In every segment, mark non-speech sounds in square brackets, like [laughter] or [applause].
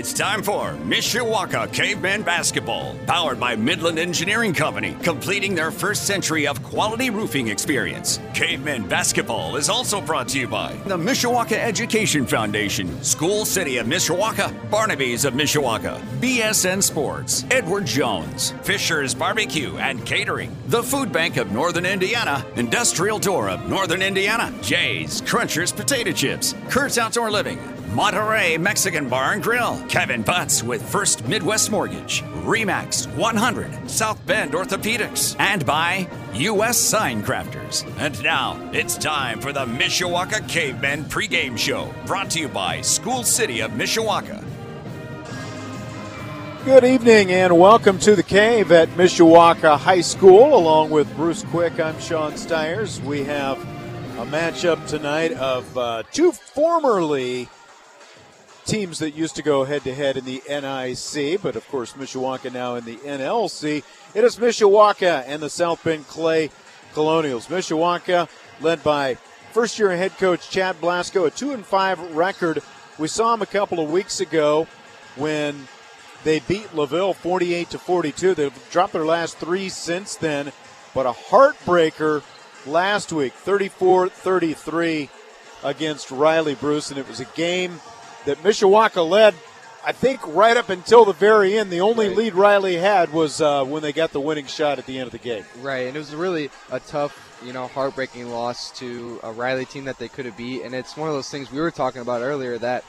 It's time for Mishawaka Caveman Basketball, powered by Midland Engineering Company, completing their first century of quality roofing experience. Caveman Basketball is also brought to you by the Mishawaka Education Foundation, School City of Mishawaka, Barnaby's of Mishawaka, BSN Sports, Edward Jones, Fisher's Barbecue and Catering, the Food Bank of Northern Indiana, Industrial Door of Northern Indiana, Jay's Crunchers Potato Chips, Kurt's Outdoor Living, Monterey Mexican Bar and Grill, Kevin Butts with First Midwest Mortgage, Remax 100, South Bend Orthopedics, and by U.S. Sign Crafters. And now it's time for the Mishawaka Cavemen pregame show, brought to you by School City of Mishawaka. Good evening and welcome to the cave at Mishawaka High School. Along with Bruce Quick, I'm Sean Stiers. We have a matchup tonight of uh, two formerly teams that used to go head to head in the NIC, but of course Mishawaka now in the NLC. It is Mishawaka and the South Bend Clay Colonials. Mishawaka led by first year head coach Chad Blasco, a 2 and 5 record. We saw him a couple of weeks ago when they beat LaVille 48 to 42. They've dropped their last 3 since then, but a heartbreaker last week 34-33 against Riley Bruce and it was a game that Mishawaka led, I think, right up until the very end. The only right. lead Riley had was uh, when they got the winning shot at the end of the game. Right, and it was really a tough, you know, heartbreaking loss to a Riley team that they could have beat. And it's one of those things we were talking about earlier that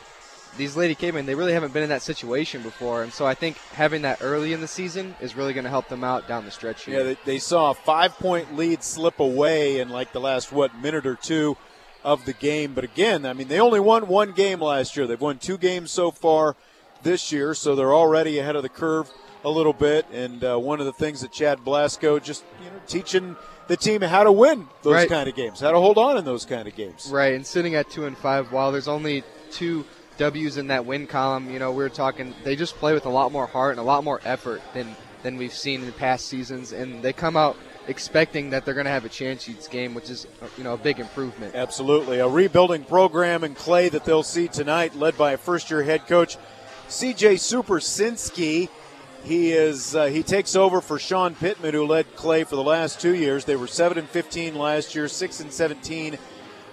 these Lady Cavemen, they really haven't been in that situation before. And so I think having that early in the season is really going to help them out down the stretch here. Yeah, they, they saw a five point lead slip away in like the last, what, minute or two of the game. But again, I mean, they only won one game last year. They've won two games so far this year, so they're already ahead of the curve a little bit. And uh, one of the things that Chad Blasco just you know teaching the team how to win those right. kind of games, how to hold on in those kind of games. Right, and sitting at two and five, while there's only two W's in that win column, you know, we are talking they just play with a lot more heart and a lot more effort than than we've seen in past seasons, and they come out expecting that they're going to have a chance each game, which is you know a big improvement. Absolutely, a rebuilding program in Clay that they'll see tonight, led by a first-year head coach, C.J. Supersinski. He is uh, he takes over for Sean Pittman, who led Clay for the last two years. They were seven and fifteen last year, six and seventeen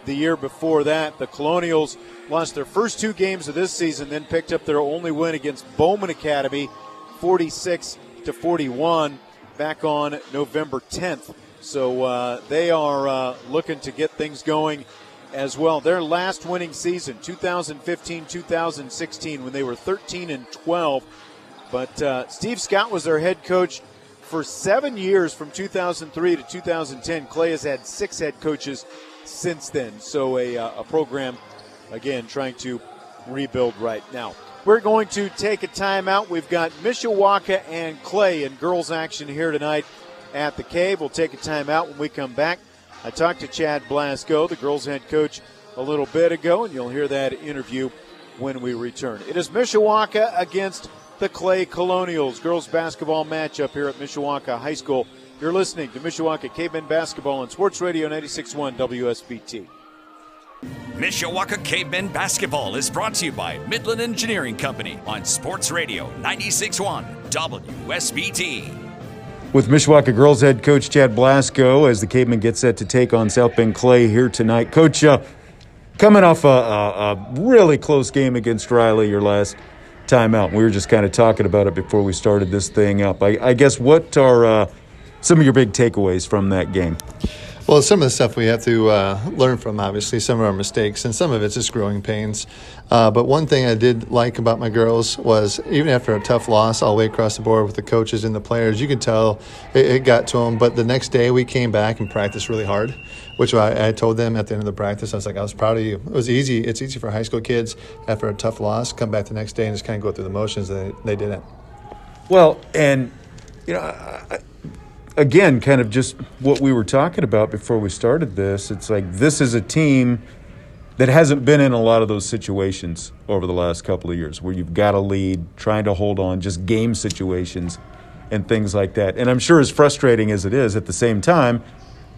the year before that. The Colonials lost their first two games of this season, then picked up their only win against Bowman Academy, forty-six to forty-one back on November 10th. So uh, they are uh, looking to get things going as well. Their last winning season, 2015 2016, when they were 13 and 12. But uh, Steve Scott was their head coach for seven years from 2003 to 2010. Clay has had six head coaches since then. So a, uh, a program, again, trying to rebuild right now. We're going to take a timeout. We've got Mishawaka and Clay in girls action here tonight at the Cave. We'll take a timeout when we come back. I talked to Chad Blasco, the girls' head coach, a little bit ago, and you'll hear that interview when we return. It is Mishawaka against the Clay Colonials girls basketball matchup here at Mishawaka High School. You're listening to Mishawaka Cavemen Basketball on Sports Radio 96.1 WSBT. Mishawaka Cavemen Basketball is brought to you by Midland Engineering Company on Sports Radio 96.1 WSBT. With Mishawaka girls head coach Chad Blasco as the Cavemen get set to take on South Bend Clay here tonight. Coach, uh, coming off a, a, a, really close game against Riley, your last time out. We were just kind of talking about it before we started this thing up. I, I guess what are uh, some of your big takeaways from that game? Well, some of the stuff we have to uh, learn from, obviously, some of our mistakes, and some of it's just growing pains. Uh, but one thing I did like about my girls was even after a tough loss all the way across the board with the coaches and the players, you could tell it, it got to them. But the next day we came back and practiced really hard, which I, I, told them at the end of the practice. I was like, I was proud of you. It was easy. It's easy for high school kids after a tough loss, come back the next day and just kind of go through the motions. And they, they didn't. Well, and, you know, I, again, kind of just what we were talking about before we started this. It's like this is a team that hasn't been in a lot of those situations over the last couple of years where you've got a lead, trying to hold on, just game situations and things like that. And I'm sure as frustrating as it is, at the same time,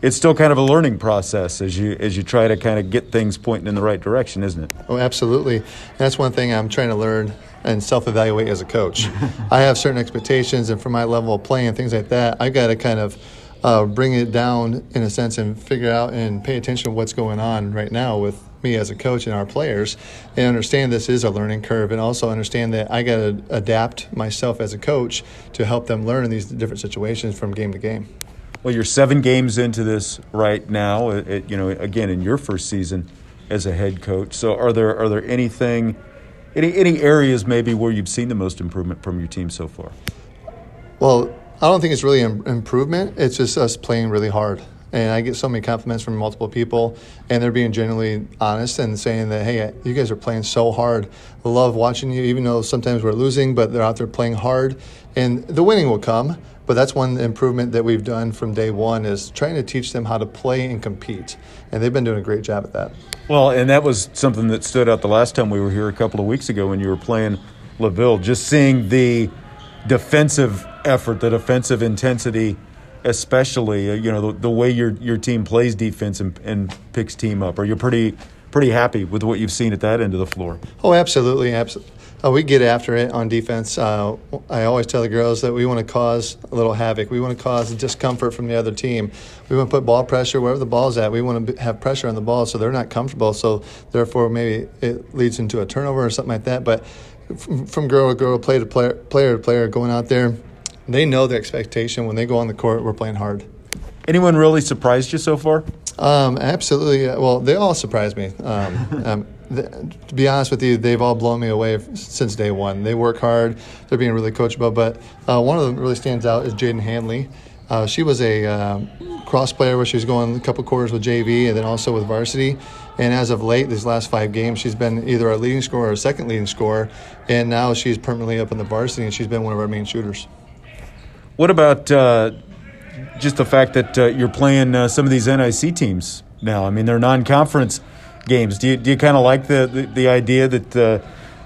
it's still kind of a learning process as you as you try to kind of get things pointing in the right direction, isn't it? Oh, absolutely. That's one thing I'm trying to learn and self-evaluate as a coach. [laughs] I have certain expectations, and for my level of playing and things like that, I've got to kind of uh, bring it down in a sense and figure out and pay attention to what's going on right now with me as a coach and our players and understand this is a learning curve and also understand that I got to adapt myself as a coach to help them learn in these different situations from game to game. Well, you're seven games into this right now. It, you know, again, in your first season as a head coach. So, are there are there anything, any any areas maybe where you've seen the most improvement from your team so far? Well, I don't think it's really an improvement. It's just us playing really hard. And I get so many compliments from multiple people, and they're being genuinely honest and saying that, hey, you guys are playing so hard. I love watching you, even though sometimes we're losing, but they're out there playing hard. And the winning will come, but that's one improvement that we've done from day one is trying to teach them how to play and compete. And they've been doing a great job at that. Well, and that was something that stood out the last time we were here a couple of weeks ago when you were playing LaVille. Just seeing the defensive effort, the defensive intensity – especially uh, you know the, the, way your your team plays defense and, and picks team up? Are you pretty pretty happy with what you've seen at that end of the floor? Oh, absolutely, absolutely. Uh, we get after it on defense. Uh, I always tell the girls that we want to cause a little havoc. We want to cause discomfort from the other team. We want to put ball pressure wherever the ball's at. We want to have pressure on the ball so they're not comfortable. So therefore, maybe it leads into a turnover or something like that. But from, from girl to girl, player to player, player to player, going out there they know the expectation when they go on the court. We're playing hard. Anyone really surprised you so far? Um, absolutely. Well, they all surprised me. Um, [laughs] um, to be honest with you, they've all blown me away since day one. They work hard. They're being really coachable. But uh, one of them really stands out is Jaden Handley. Uh, she was a uh, cross player where she was going a couple quarters with JV and then also with varsity. And as of late, these last five games, she's been either our leading scorer or second leading scorer. And now she's permanently up in the varsity and she's been one of our main shooters. What about uh, just the fact that uh, you're playing uh, some of these NIC teams now? I mean, they're non-conference games. Do you, do you kind of like the, the, the, idea that uh,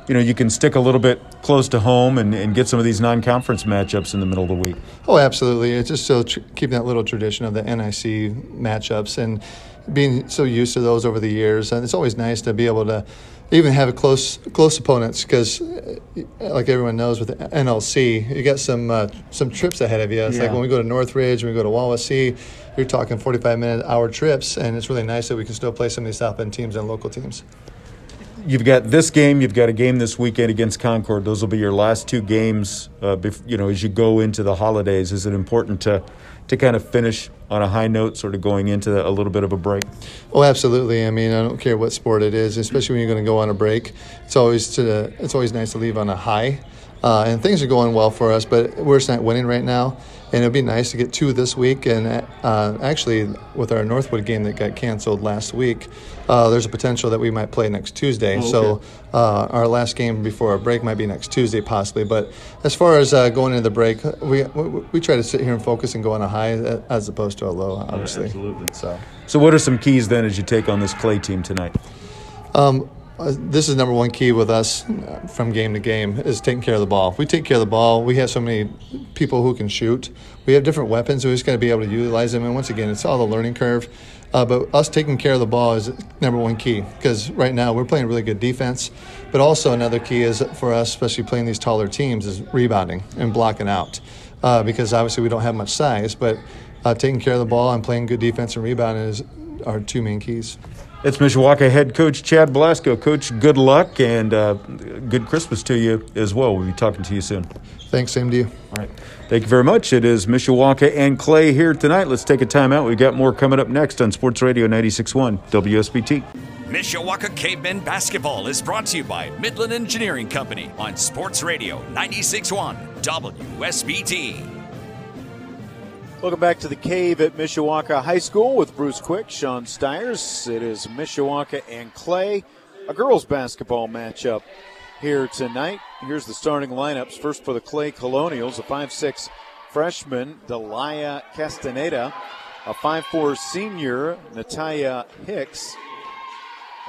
you know you can stick a little bit close to home and, and get some of these non-conference matchups in the middle of the week? Oh, absolutely. It's just so tr- keeping that little tradition of the NIC matchups and being so used to those over the years, and it's always nice to be able to even have a close close opponents because, uh, like everyone knows, with NLC, you got some uh, some trips ahead of you. It's yeah. like when we go to Northridge, when we go to Wawasee, you're talking 45 minute hour trips, and it's really nice that we can still play some of these South Bend teams and local teams. You've got this game. You've got a game this weekend against Concord. Those will be your last two games. Uh, bef- you know, as you go into the holidays, is it important to to kind of finish on a high note, sort of going into a little bit of a break? Oh, absolutely. I mean, I don't care what sport it is, especially when you're going to go on a break. It's always to it's always nice to leave on a high. Uh, and things are going well for us, but we're just not winning right now and it'd be nice to get two this week. And uh, actually, with our Northwood game that got canceled last week, uh, there's a potential that we might play next Tuesday. Oh, okay. So uh, our last game before our break might be next Tuesday, possibly. But as far as uh, going into the break, we, we, we try to sit here and focus and go on a high as opposed to a low, obviously. Yeah, absolutely. So, so what are some keys then as you take on this Clay team tonight? Um, uh, this is number one key with us uh, from game to game is taking care of the ball. If we take care of the ball, we have so many people who can shoot. We have different weapons. We're just going to be able to utilize them. And once again, it's all the learning curve. Uh, but us taking care of the ball is number one key because right now we're playing really good defense. But also another key is for us, especially playing these taller teams, is rebounding and blocking out. Uh, because obviously we don't have much size, but uh, taking care of the ball and playing good defense and rebounding is our two main keys. It's Mishawaka head coach Chad Blasco. Coach, good luck and uh, good Christmas to you as well. We'll be talking to you soon. Thanks, same to you. All right. Thank you very much. It is Mishawaka and Clay here tonight. Let's take a timeout. We've got more coming up next on Sports Radio 96.1 WSBT. Mishawaka Cavemen Basketball is brought to you by Midland Engineering Company on Sports Radio 96.1 WSBT. Welcome back to the cave at Mishawaka High School with Bruce Quick, Sean Stiers. It is Mishawaka and Clay, a girls basketball matchup here tonight. Here's the starting lineups. First for the Clay Colonials, a 5'6 freshman, Delia Castaneda, a 5'4 senior, Natalia Hicks,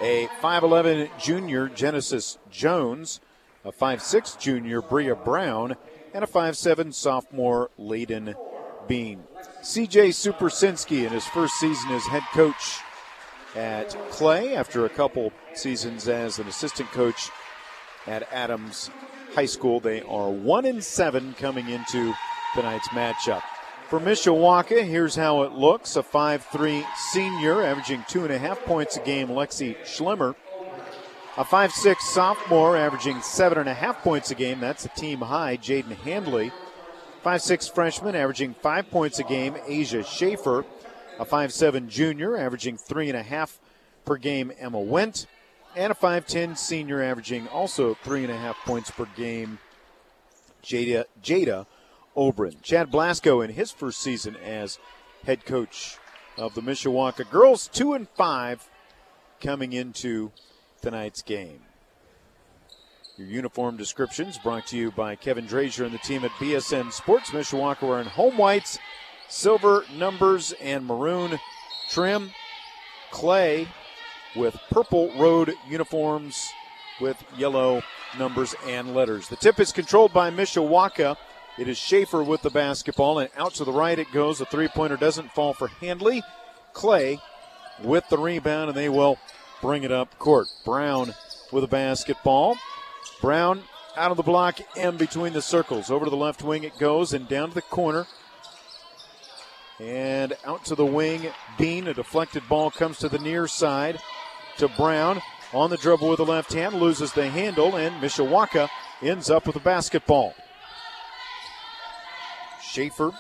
a 5'11 junior, Genesis Jones, a 5'6 junior, Bria Brown, and a 5'7 sophomore, Layden Bean. CJ Supersinski in his first season as head coach at Clay after a couple seasons as an assistant coach at Adams High School. They are one and seven coming into tonight's matchup. For Mishawaka, here's how it looks. A 5-3 senior averaging two and a half points a game, Lexi Schlemmer. A 5-6 sophomore averaging seven and a half points a game. That's a team high, Jaden Handley. 5'6 freshman averaging five points a game, Asia Schaefer. A 5'7 junior averaging three and a half per game, Emma Went. And a 5'10 senior averaging also three and a half points per game, Jada, Jada Obrin. Chad Blasco in his first season as head coach of the Mishawaka girls, two and five coming into tonight's game. Your uniform descriptions brought to you by Kevin Drazier and the team at BSN Sports. Mishawaka wearing home whites, silver numbers, and maroon trim. Clay with purple road uniforms with yellow numbers and letters. The tip is controlled by Mishawaka. It is Schaefer with the basketball, and out to the right it goes. The three pointer doesn't fall for Handley. Clay with the rebound, and they will bring it up court. Brown with a basketball. Brown out of the block and between the circles. Over to the left wing it goes and down to the corner. And out to the wing. Bean, a deflected ball comes to the near side to Brown. On the dribble with the left hand, loses the handle, and Mishawaka ends up with the basketball. Schaefer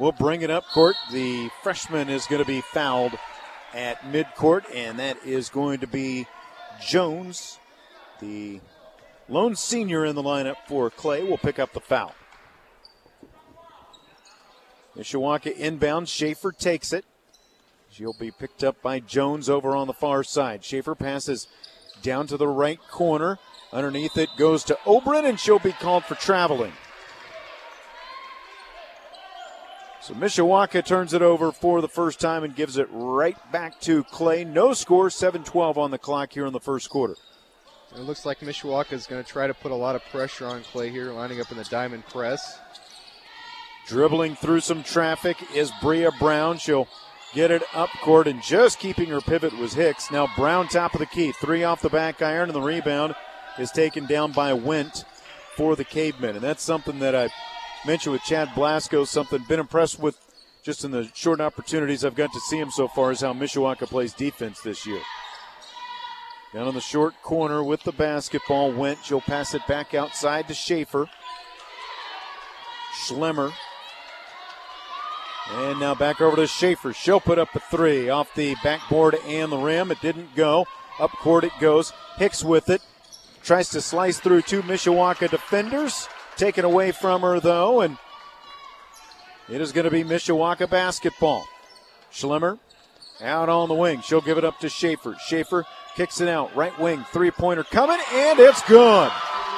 will bring it up court. The freshman is going to be fouled at midcourt, and that is going to be Jones, the lone senior in the lineup for Clay, will pick up the foul. Mishawaka inbound. Schaefer takes it. She'll be picked up by Jones over on the far side. Schaefer passes down to the right corner. Underneath it goes to Obrin, and she'll be called for traveling. So Mishawaka turns it over for the first time and gives it right back to Clay. No score, 7 12 on the clock here in the first quarter. It looks like Mishawaka is going to try to put a lot of pressure on Clay here, lining up in the diamond press. Dribbling through some traffic is Bria Brown. She'll get it up court, and just keeping her pivot was Hicks. Now Brown, top of the key. Three off the back iron, and the rebound is taken down by Went for the Cavemen. And that's something that I mentioned with Chad Blasco, something been impressed with just in the short opportunities I've got to see him so far is how Mishawaka plays defense this year. Down on the short corner with the basketball, Went. She'll pass it back outside to Schaefer. Schlemmer. And now back over to Schaefer. She'll put up a three off the backboard and the rim. It didn't go. Up court it goes. Hicks with it. Tries to slice through two Mishawaka defenders. Taken away from her, though, and it is going to be Mishawaka basketball. Schlemmer out on the wing. She'll give it up to Schaefer. Schaefer kicks it out. Right wing, three pointer coming, and it's good.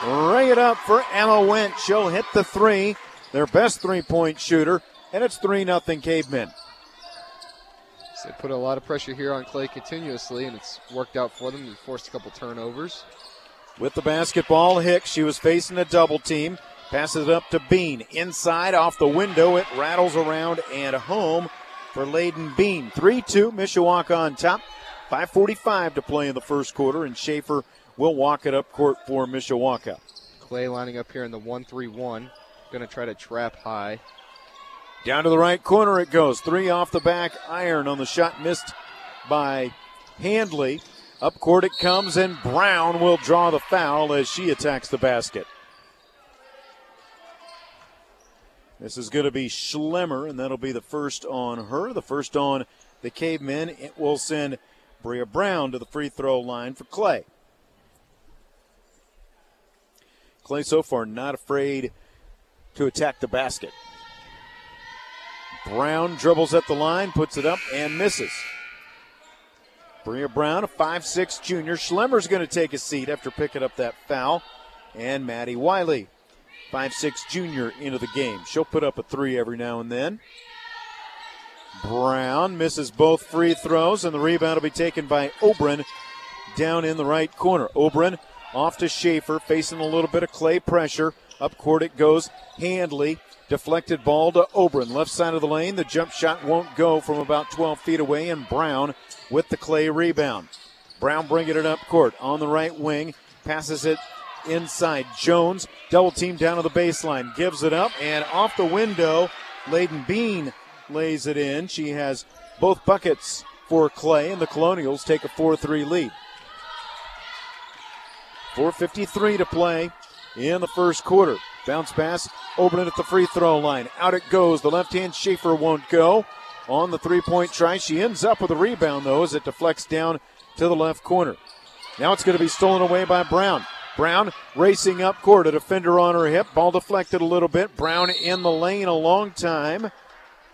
Ring it up for Emma Went. She'll hit the three, their best three point shooter, and it's 3 0 Cavemen. So they put a lot of pressure here on Clay continuously, and it's worked out for them. They forced a couple turnovers. With the basketball, Hicks, she was facing a double team. Passes it up to Bean. Inside, off the window. It rattles around and home for Layden Bean. 3 2, Mishawaka on top. 5.45 to play in the first quarter, and Schaefer will walk it up court for Mishawaka. Clay lining up here in the 1 3 1. Going to try to trap high. Down to the right corner it goes. Three off the back iron on the shot missed by Handley. Up court it comes, and Brown will draw the foul as she attacks the basket. This is going to be Schlemmer, and that'll be the first on her. The first on the Cavemen. It will send Bria Brown to the free throw line for Clay. Clay so far not afraid to attack the basket. Brown dribbles at the line, puts it up, and misses. Bria Brown, a 5'6 junior. Schlemmer's going to take a seat after picking up that foul. And Maddie Wiley, 5'6 junior, into the game. She'll put up a three every now and then. Brown misses both free throws, and the rebound will be taken by Obrin down in the right corner. Obrin off to Schaefer, facing a little bit of clay pressure. Up court it goes. Handley. Deflected ball to Oberon. Left side of the lane. The jump shot won't go from about 12 feet away. And Brown with the clay rebound. Brown bringing it up court on the right wing. Passes it inside. Jones double team down to the baseline. Gives it up and off the window. Layden Bean lays it in. She has both buckets for Clay, and the Colonials take a 4 3 lead. 4.53 to play in the first quarter. Bounce pass, Oberlin at the free throw line. Out it goes. The left hand Schaefer won't go. On the three point try, she ends up with a rebound, though, as it deflects down to the left corner. Now it's going to be stolen away by Brown. Brown racing up court, a defender on her hip. Ball deflected a little bit. Brown in the lane a long time.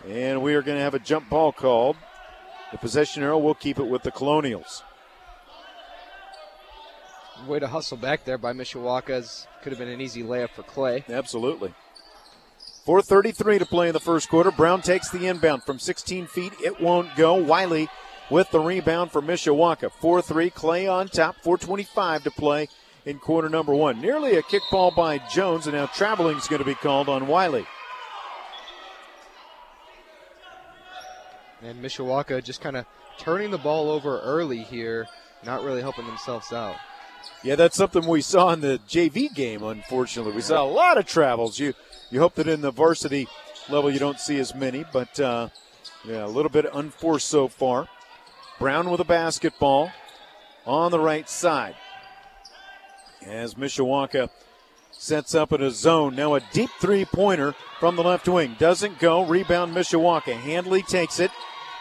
And we are going to have a jump ball called. The possession arrow will keep it with the Colonials. Way to hustle back there by Mishawaka's. Could have been an easy layup for Clay. Absolutely. 4.33 to play in the first quarter. Brown takes the inbound from 16 feet. It won't go. Wiley with the rebound for Mishawaka. 4 3. Clay on top. 4.25 to play in quarter number one. Nearly a kickball by Jones, and now traveling is going to be called on Wiley. And Mishawaka just kind of turning the ball over early here, not really helping themselves out. Yeah, that's something we saw in the JV game. Unfortunately, we saw a lot of travels. You you hope that in the varsity level you don't see as many, but uh, yeah, a little bit unforced so far. Brown with a basketball on the right side as Mishawaka sets up in a zone. Now a deep three pointer from the left wing doesn't go. Rebound Mishawaka. Handley takes it.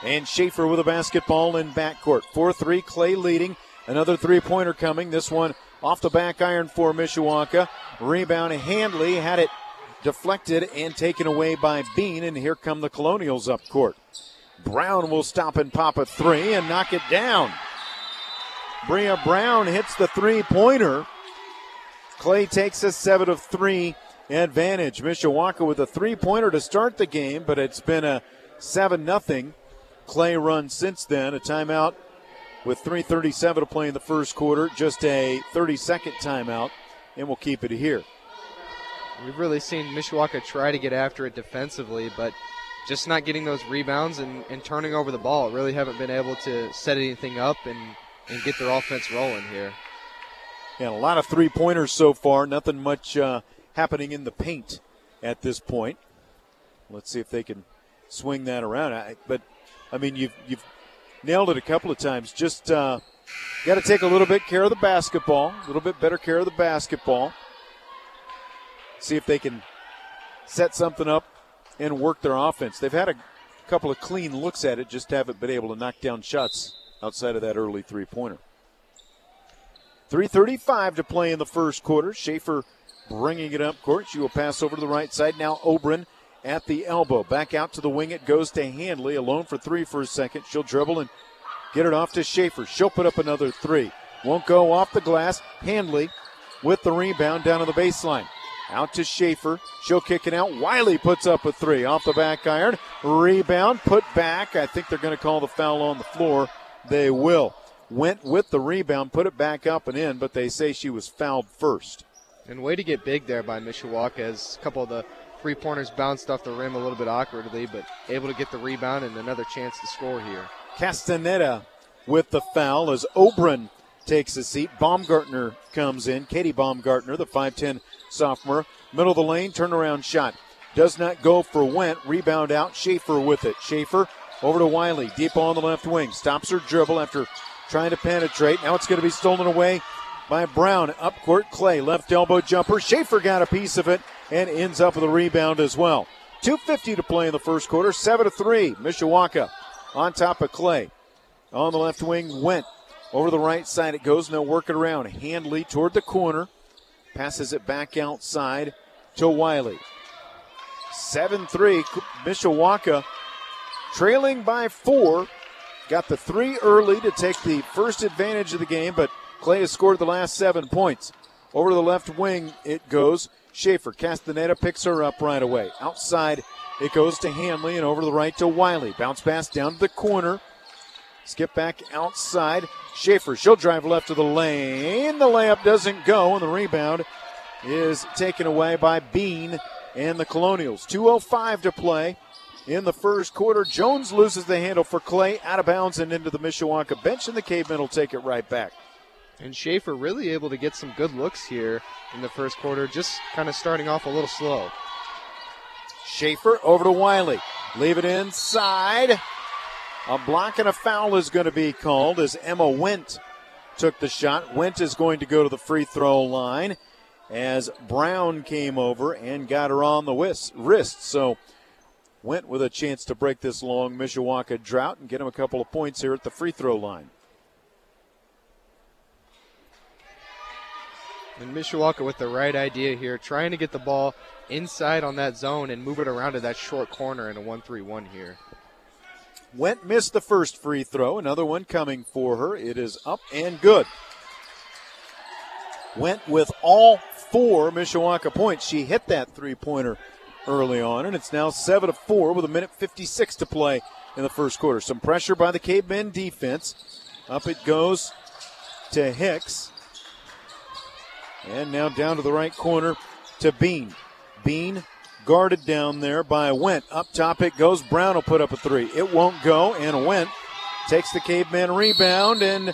And Schaefer with a basketball in backcourt. 4 3, Clay leading. Another three pointer coming. This one off the back iron for Mishawaka. Rebound Handley had it deflected and taken away by Bean. And here come the Colonials up court. Brown will stop and pop a three and knock it down. Bria Brown hits the three pointer. Clay takes a seven of three advantage. Mishawaka with a three pointer to start the game, but it's been a 7 nothing Clay run since then. A timeout with 3.37 to play in the first quarter. Just a 30 second timeout, and we'll keep it here. We've really seen Mishawaka try to get after it defensively, but just not getting those rebounds and, and turning over the ball. Really haven't been able to set anything up and, and get their offense rolling here. And a lot of three pointers so far. Nothing much uh, happening in the paint at this point. Let's see if they can swing that around. I, but I mean, you've you've nailed it a couple of times. Just uh, got to take a little bit care of the basketball, a little bit better care of the basketball. See if they can set something up and work their offense. They've had a couple of clean looks at it, just haven't been able to knock down shots outside of that early three pointer. 3.35 to play in the first quarter. Schaefer bringing it up court. She will pass over to the right side. Now Oberon at the elbow. Back out to the wing. It goes to Handley. Alone for three for a second. She'll dribble and get it off to Schaefer. She'll put up another three. Won't go off the glass. Handley with the rebound down to the baseline. Out to Schaefer. She'll kick it out. Wiley puts up a three off the back iron. Rebound, put back. I think they're going to call the foul on the floor. They will. Went with the rebound, put it back up and in, but they say she was fouled first. And way to get big there by Mishawaka as a couple of the three pointers bounced off the rim a little bit awkwardly, but able to get the rebound and another chance to score here. Castaneda with the foul as Oberon takes a seat. Baumgartner comes in. Katie Baumgartner, the 5'10 sophomore. Middle of the lane, turnaround shot. Does not go for Went. Rebound out. Schaefer with it. Schaefer over to Wiley. Deep on the left wing. Stops her dribble after trying to penetrate. Now it's going to be stolen away by Brown. Up court, Clay. Left elbow jumper. Schaefer got a piece of it and ends up with a rebound as well. 2.50 to play in the first quarter. 7 to 3. Mishawaka on top of Clay. On the left wing, Went. Over the right side it goes. No working around. Handley toward the corner. Passes it back outside to Wiley. 7 3. Mishawaka trailing by four. Got the three early to take the first advantage of the game, but Clay has scored the last seven points. Over to the left wing it goes. Schaefer. Castaneda picks her up right away. Outside it goes to Handley and over the right to Wiley. Bounce pass down to the corner. Skip back outside. Schaefer, she'll drive left to the lane. The layup doesn't go, and the rebound is taken away by Bean and the Colonials. 2.05 to play in the first quarter. Jones loses the handle for Clay out of bounds and into the Mishawaka bench, and the Cavemen will take it right back. And Schaefer really able to get some good looks here in the first quarter, just kind of starting off a little slow. Schaefer over to Wiley. Leave it inside. A block and a foul is going to be called as Emma Went took the shot. Went is going to go to the free throw line as Brown came over and got her on the wrist. So Went with a chance to break this long Mishawaka drought and get him a couple of points here at the free throw line. And Mishawaka with the right idea here, trying to get the ball inside on that zone and move it around to that short corner in a 1 3 1 here. Went missed the first free throw. Another one coming for her. It is up and good. Went with all four Mishawaka points. She hit that three pointer early on, and it's now 7 to 4 with a minute 56 to play in the first quarter. Some pressure by the Cavemen defense. Up it goes to Hicks. And now down to the right corner to Bean. Bean guarded down there by Went. Up top it goes. Brown will put up a three. It won't go, and Went takes the caveman rebound and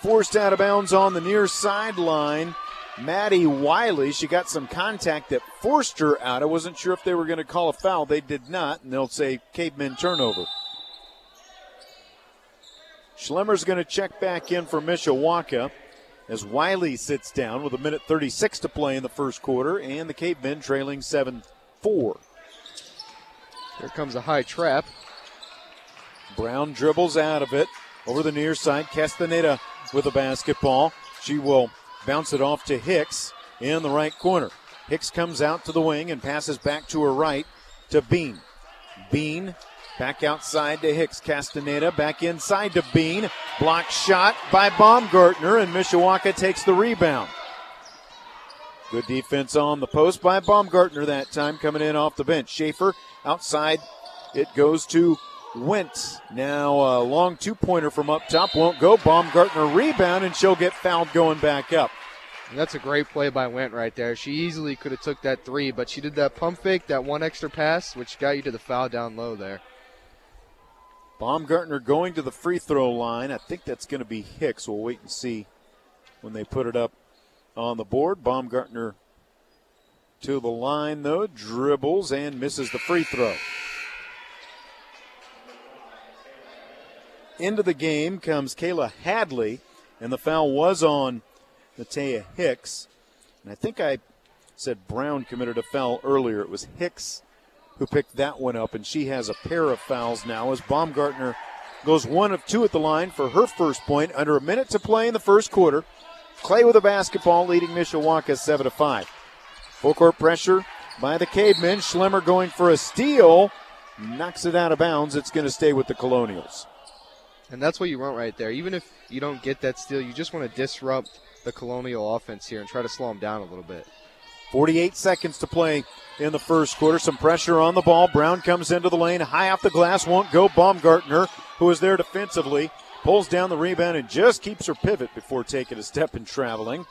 forced out of bounds on the near sideline. Maddie Wiley, she got some contact that forced her out. I wasn't sure if they were going to call a foul. They did not, and they'll say caveman turnover. Schlemmer's going to check back in for Mishawaka as Wiley sits down with a minute 36 to play in the first quarter, and the Cavemen trailing 7 4. Here comes a high trap. Brown dribbles out of it over the near side. Castaneda with the basketball. She will bounce it off to Hicks in the right corner. Hicks comes out to the wing and passes back to her right to Bean. Bean back outside to Hicks. Castaneda back inside to Bean. Block shot by Baumgartner, and Mishawaka takes the rebound. Good defense on the post by Baumgartner that time, coming in off the bench. Schaefer outside. It goes to Wentz. Now a long two pointer from up top won't go. Baumgartner rebound, and she'll get fouled going back up. That's a great play by Went right there. She easily could have took that three, but she did that pump fake, that one extra pass, which got you to the foul down low there. Baumgartner going to the free throw line. I think that's going to be Hicks. We'll wait and see when they put it up on the board. Baumgartner to the line, though, dribbles and misses the free throw. Into the game comes Kayla Hadley, and the foul was on Natea Hicks. And I think I said Brown committed a foul earlier. It was Hicks who picked that one up, and she has a pair of fouls now as Baumgartner goes one of two at the line for her first point under a minute to play in the first quarter. Clay with a basketball, leading Mishawaka 7 to 5. Full court pressure by the Cavemen. Schlemmer going for a steal. Knocks it out of bounds. It's going to stay with the Colonials. And that's what you want right there. Even if you don't get that steal, you just want to disrupt the Colonial offense here and try to slow them down a little bit. 48 seconds to play in the first quarter. Some pressure on the ball. Brown comes into the lane, high off the glass, won't go. Baumgartner, who is there defensively, pulls down the rebound and just keeps her pivot before taking a step and traveling.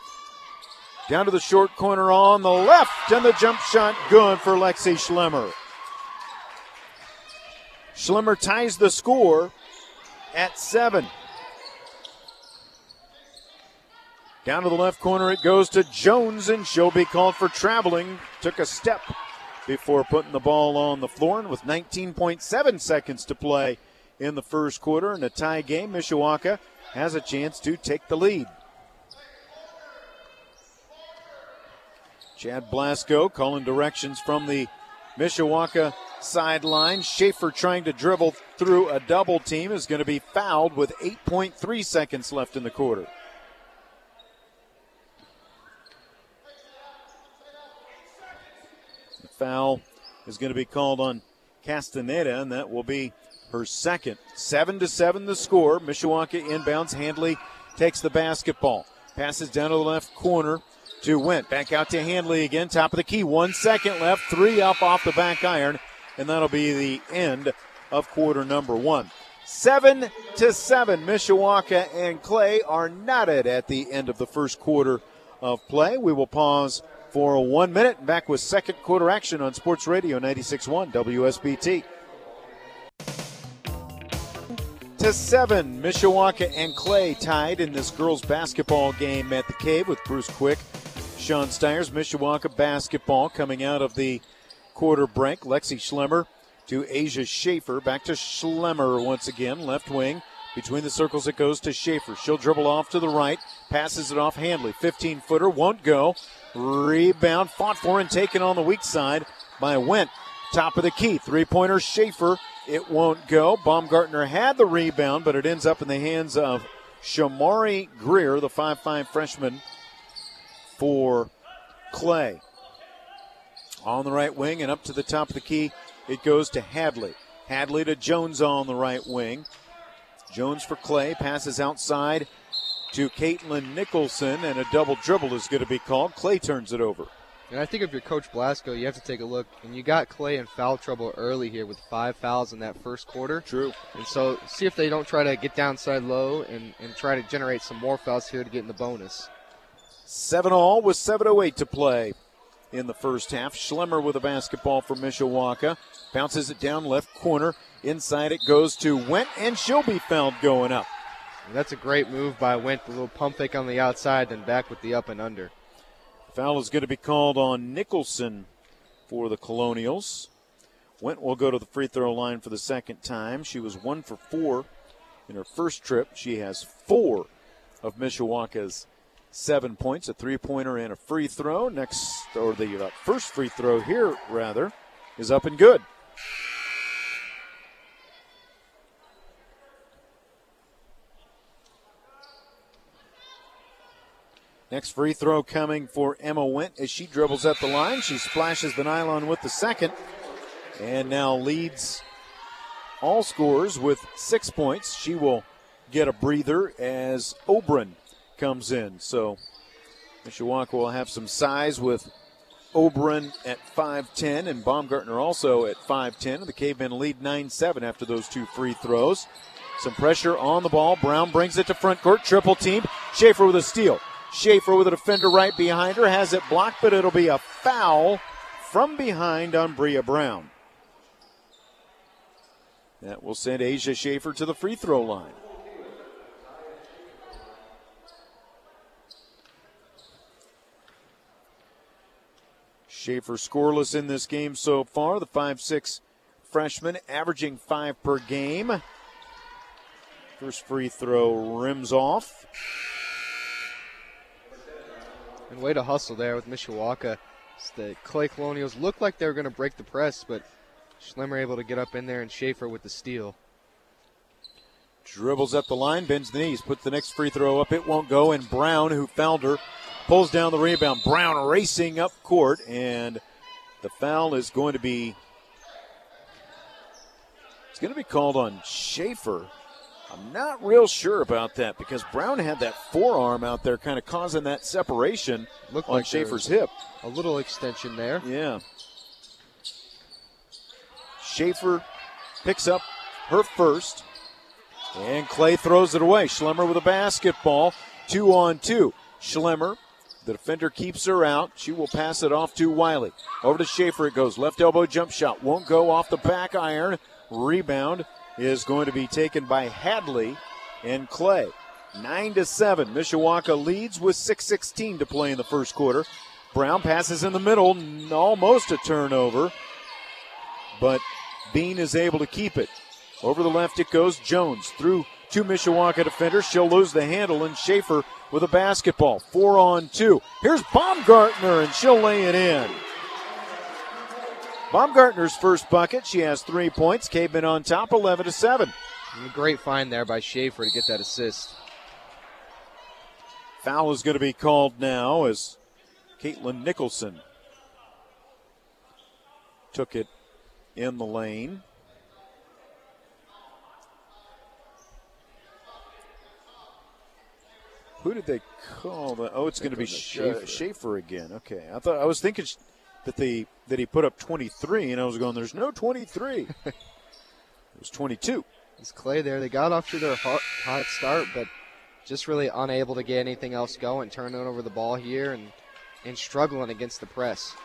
Down to the short corner on the left, and the jump shot good for Lexi Schlemmer. Schlemmer ties the score at seven. Down to the left corner it goes to Jones, and she'll be called for traveling. Took a step before putting the ball on the floor, and with 19.7 seconds to play in the first quarter in a tie game, Mishawaka has a chance to take the lead. Chad Blasco calling directions from the Mishawaka sideline. Schaefer trying to dribble through a double team is going to be fouled with 8.3 seconds left in the quarter. Foul is going to be called on Castaneda, and that will be her second. Seven to seven the score. Mishawaka inbounds. Handley takes the basketball. Passes down to the left corner to Went. Back out to Handley again. Top of the key. One second left. Three up off the back iron. And that'll be the end of quarter number one. Seven to seven. Mishawaka and Clay are knotted at the end of the first quarter of play. We will pause for oh one minute. Back with second quarter action on Sports Radio 96.1 WSBT. To seven, Mishawaka and Clay tied in this girls basketball game at the Cave with Bruce Quick, Sean Stiers. Mishawaka basketball coming out of the quarter break. Lexi Schlemmer to Asia Schaefer. Back to Schlemmer once again, left wing. Between the circles, it goes to Schaefer. She'll dribble off to the right, passes it off Handley. 15 footer, won't go. Rebound, fought for and taken on the weak side by Went. Top of the key, three pointer Schaefer. It won't go. Baumgartner had the rebound, but it ends up in the hands of Shamari Greer, the 5'5 freshman for Clay. On the right wing and up to the top of the key, it goes to Hadley. Hadley to Jones on the right wing. Jones for Clay passes outside to Caitlin Nicholson, and a double dribble is going to be called. Clay turns it over. And I think if you're Coach Blasco, you have to take a look. And you got Clay in foul trouble early here with five fouls in that first quarter. True. And so see if they don't try to get downside low and, and try to generate some more fouls here to get in the bonus. Seven all with 7.08 to play in the first half. Schlemmer with a basketball for Mishawaka. Bounces it down left corner. Inside it goes to Went, and she'll be fouled going up. And that's a great move by Went. The little pump fake on the outside, then back with the up and under. The foul is going to be called on Nicholson for the Colonials. Went will go to the free throw line for the second time. She was one for four in her first trip. She has four of Mishawaka's seven points, a three pointer and a free throw. Next, or the uh, first free throw here, rather, is up and good. Next free throw coming for Emma Went as she dribbles up the line. She splashes the nylon with the second and now leads all scores with six points. She will get a breather as Obrin comes in. So Mishawaka will have some size with Obrin at 5'10 and Baumgartner also at 5'10. The Cavemen lead 9 7 after those two free throws. Some pressure on the ball. Brown brings it to front court. Triple team. Schaefer with a steal. Schaefer with a defender right behind her. Has it blocked, but it'll be a foul from behind on Bria Brown. That will send Asia Schaefer to the free throw line. Schaefer scoreless in this game so far. The 5'6 freshman averaging five per game. First free throw rims off. And way to hustle there with Mishawaka. The Clay Colonials looked like they were going to break the press, but Schlemmer able to get up in there and Schaefer with the steal. Dribbles up the line, bends the knees, puts the next free throw up. It won't go, and Brown, who fouled her, pulls down the rebound. Brown racing up court, and the foul is going to be it's going to be called on Schaefer. I'm not real sure about that because Brown had that forearm out there, kind of causing that separation Looked on like Schaefer's hip. A little extension there. Yeah. Schaefer picks up her first, and Clay throws it away. Schlemmer with a basketball, two on two. Schlemmer, the defender keeps her out. She will pass it off to Wiley. Over to Schaefer it goes. Left elbow jump shot. Won't go off the back iron. Rebound is going to be taken by Hadley and Clay. 9 to 7. Mishawaka leads with 6.16 to play in the first quarter. Brown passes in the middle, almost a turnover, but Bean is able to keep it. Over the left it goes. Jones through two Mishawaka defenders. She'll lose the handle, and Schaefer with a basketball. Four on two. Here's Baumgartner, and she'll lay it in. Baumgartner's first bucket. She has three points. Caveman on top, 11 to 7. Great find there by Schaefer to get that assist. Foul is going to be called now as Caitlin Nicholson took it in the lane. Who did they call that? Oh, it's going to be Schaefer. Schaefer. Schaefer again. Okay, I thought I was thinking that the that he put up 23, and I was going, "There's no 23." [laughs] it was 22. It's Clay there. They got off to their hot, hot start, but just really unable to get anything else going. Turning over the ball here, and and struggling against the press.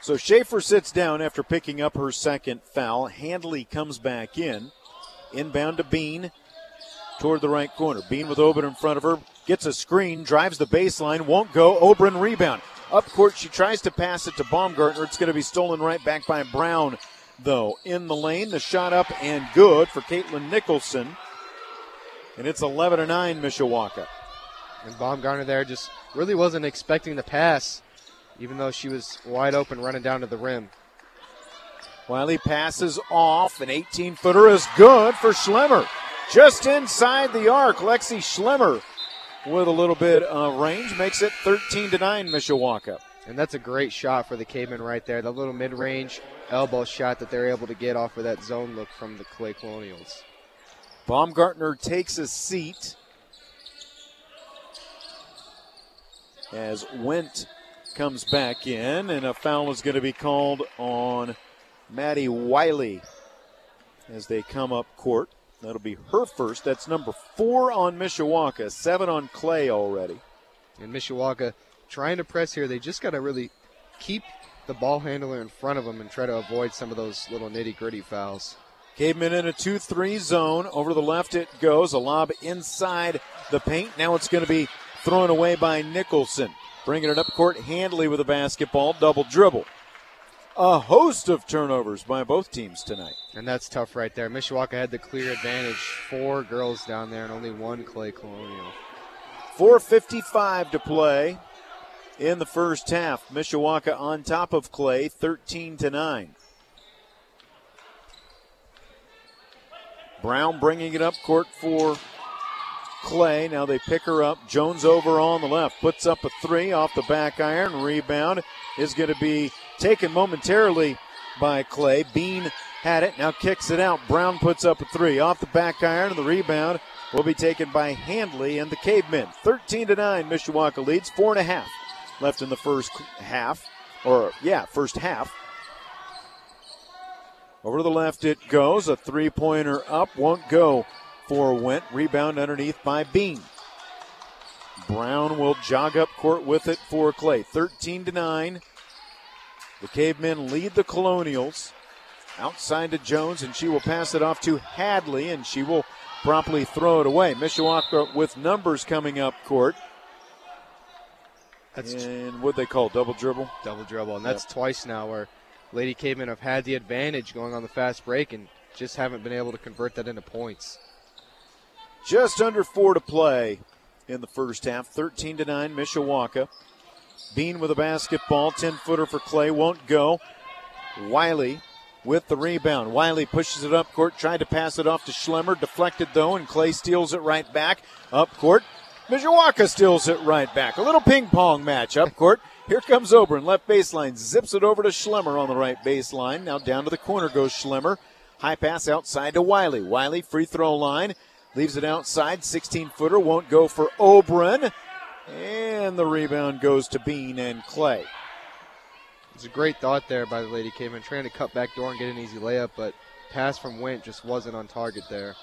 So Schaefer sits down after picking up her second foul. Handley comes back in. Inbound to Bean toward the right corner. Bean with Oben in front of her. Gets a screen, drives the baseline, won't go. Oben rebound. Up court, she tries to pass it to Baumgartner. It's going to be stolen right back by Brown, though. In the lane, the shot up and good for Caitlin Nicholson. And it's 11 to 9, Mishawaka. And Baumgartner there just really wasn't expecting the pass, even though she was wide open running down to the rim. Wiley passes off. An 18 footer is good for Schlemmer. Just inside the arc, Lexi Schlemmer with a little bit of range makes it 13 to 9 Mishawaka. And that's a great shot for the Cavemen right there. The little mid range elbow shot that they're able to get off of that zone look from the Clay Colonials. Baumgartner takes a seat as Went comes back in, and a foul is going to be called on Maddie Wiley as they come up court. That'll be her first. That's number four on Mishawaka, seven on Clay already. And Mishawaka trying to press here. They just got to really keep the ball handler in front of them and try to avoid some of those little nitty gritty fouls. Caveman in a 2 3 zone. Over to the left it goes. A lob inside the paint. Now it's going to be thrown away by Nicholson. Bringing it up court, Handley with a basketball, double dribble. A host of turnovers by both teams tonight. And that's tough right there. Mishawaka had the clear advantage. Four girls down there and only one Clay Colonial. 4.55 to play in the first half. Mishawaka on top of Clay, 13 to 9. Brown bringing it up court for Clay. Now they pick her up. Jones over on the left. Puts up a three off the back iron. Rebound is going to be taken momentarily by Clay. Bean had it. Now kicks it out. Brown puts up a three off the back iron. And the rebound will be taken by Handley and the Cavemen. 13 to 9. Mishawaka leads. Four and a half left in the first half. Or, yeah, first half. Over to the left it goes. A three pointer up. Won't go for Went. Rebound underneath by Bean. Brown will jog up court with it for Clay. 13 to 9. The Cavemen lead the Colonials. Outside to Jones, and she will pass it off to Hadley, and she will promptly throw it away. Mishawaka with numbers coming up court. That's and what they call double dribble. double dribble, and that's twice now where Lady Cavemen have had the advantage going on the fast break and just haven't been able to convert that into points. Just under four to play in the first half. 13 to 9, Mishawaka. Bean with a basketball. 10 footer for Clay. Won't go. Wiley with the rebound. Wiley pushes it up court. Tried to pass it off to Schlemmer. Deflected though, and Clay steals it right back. Up court. Mishawaka steals it right back. A little ping pong match up court. Here comes Oberon, left baseline, zips it over to Schlemmer on the right baseline. Now down to the corner goes Schlemmer. High pass outside to Wiley. Wiley, free throw line, leaves it outside. 16 footer, won't go for Oberon. And the rebound goes to Bean and Clay. It's a great thought there by the Lady Cavemen, trying to cut back door and get an easy layup, but pass from Went just wasn't on target there.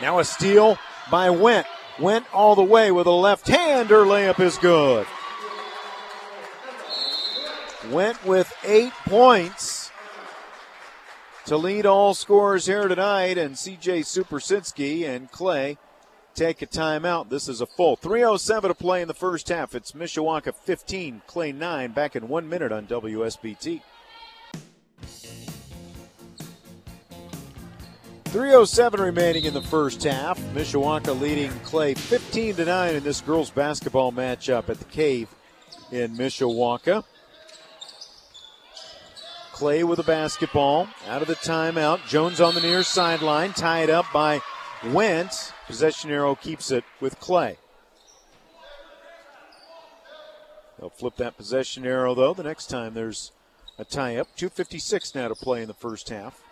Now a steal by Went. Went all the way with a left hander. Layup is good. Went with eight points to lead all scorers here tonight, and CJ Supersinski and Clay take a timeout. This is a full 307 to play in the first half. It's Mishawaka 15, Clay 9, back in one minute on WSBT. 307 remaining in the first half. Mishawaka leading Clay 15 to 9 in this girls basketball matchup at the Cave in Mishawaka. Clay with a basketball out of the timeout. Jones on the near sideline, tied up by Wentz. Possession arrow keeps it with Clay. They'll flip that possession arrow though the next time there's a tie up. 2.56 now to play in the first half.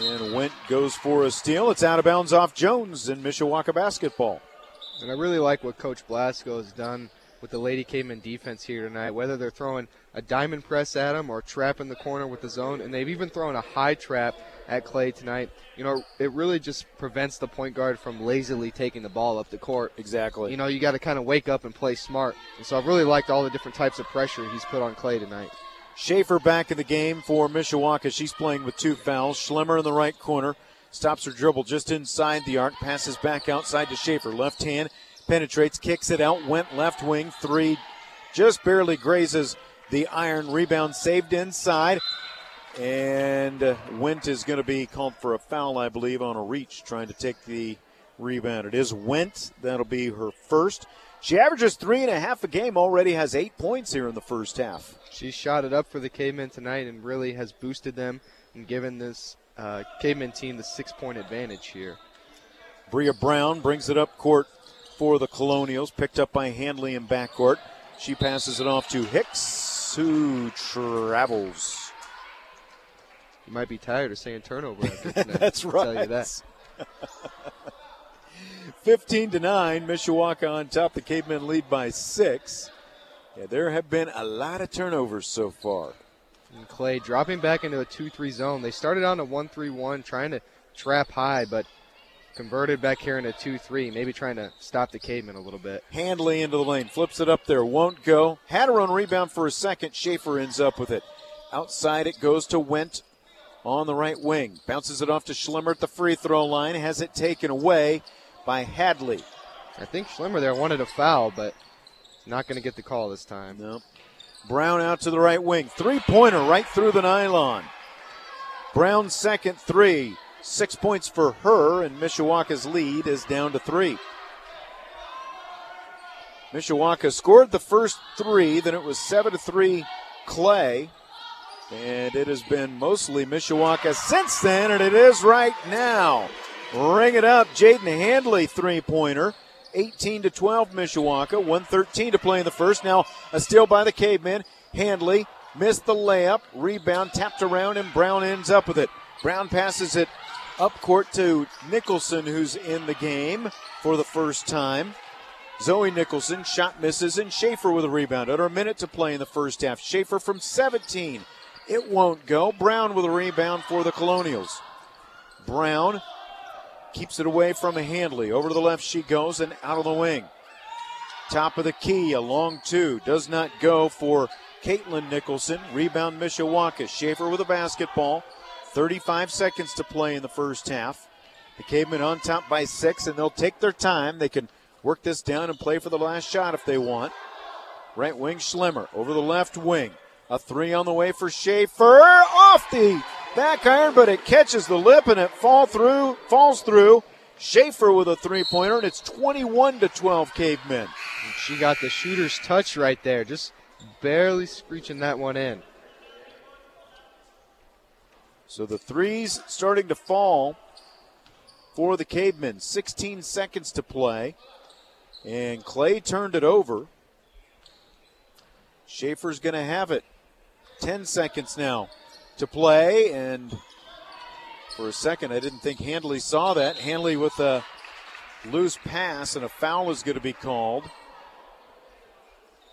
And Went goes for a steal. It's out of bounds off Jones in Mishawaka basketball. And I really like what Coach Blasco has done with the Lady Caveman defense here tonight, whether they're throwing a diamond press at them or trap in the corner with the zone, and they've even thrown a high trap at Clay tonight, you know, it really just prevents the point guard from lazily taking the ball up the court. Exactly. You know, you got to kind of wake up and play smart. And so I've really liked all the different types of pressure he's put on Clay tonight. Schaefer back in the game for Mishawaka. She's playing with two fouls. Schlemmer in the right corner. Stops her dribble just inside the arc. Passes back outside to Schaefer. Left hand penetrates, kicks it out. Went left wing. Three just barely grazes the iron. Rebound saved inside. And uh, Went is going to be called for a foul, I believe, on a reach, trying to take the rebound. It is Went. That'll be her first. She averages three and a half a game, already has eight points here in the first half. She shot it up for the Cavemen tonight and really has boosted them and given this uh, Cavemen team the six point advantage here. Bria Brown brings it up court for the Colonials, picked up by Handley in backcourt. She passes it off to Hicks, who travels. You might be tired of saying turnover. [laughs] That's I'll right. Tell you that. [laughs] 15 to 9, Mishawaka on top. The Cavemen lead by six. Yeah, there have been a lot of turnovers so far. And Clay dropping back into a 2 3 zone. They started on a 1 3 1, trying to trap high, but converted back here into 2 3, maybe trying to stop the caveman a little bit. Handley into the lane, flips it up there, won't go. Had her on rebound for a second. Schaefer ends up with it. Outside it goes to Went on the right wing. Bounces it off to Schlemmer at the free throw line. Has it taken away by Hadley. I think Schlemmer there wanted a foul, but not going to get the call this time. No. Brown out to the right wing. Three pointer right through the nylon. Brown's second three. Six points for her, and Mishawaka's lead is down to three. Mishawaka scored the first three, then it was seven to three Clay. And it has been mostly Mishawaka since then, and it is right now. Ring it up. Jaden Handley three pointer. 18 to 12 Mishawaka. 113 to play in the first. Now a steal by the Cavemen. Handley missed the layup. Rebound tapped around and Brown ends up with it. Brown passes it up court to Nicholson, who's in the game for the first time. Zoe Nicholson shot misses and Schaefer with a rebound. Under a minute to play in the first half. Schaefer from 17. It won't go. Brown with a rebound for the Colonials. Brown keeps it away from Handley. Over to the left she goes and out of the wing. Top of the key, a long two. Does not go for Caitlin Nicholson. Rebound Mishawaka. Schaefer with a basketball. 35 seconds to play in the first half. The Cavemen on top by six, and they'll take their time. They can work this down and play for the last shot if they want. Right wing Schlemmer over the left wing. A three on the way for Schaefer. Off the back iron, but it catches the lip and it fall through, falls through. Schaefer with a three pointer, and it's 21 to 12 Cavemen. She got the shooter's touch right there, just barely screeching that one in. So the threes starting to fall for the Cavemen. 16 seconds to play. And Clay turned it over. Schaefer's going to have it. 10 seconds now to play. And for a second, I didn't think Handley saw that. Handley with a loose pass, and a foul is going to be called.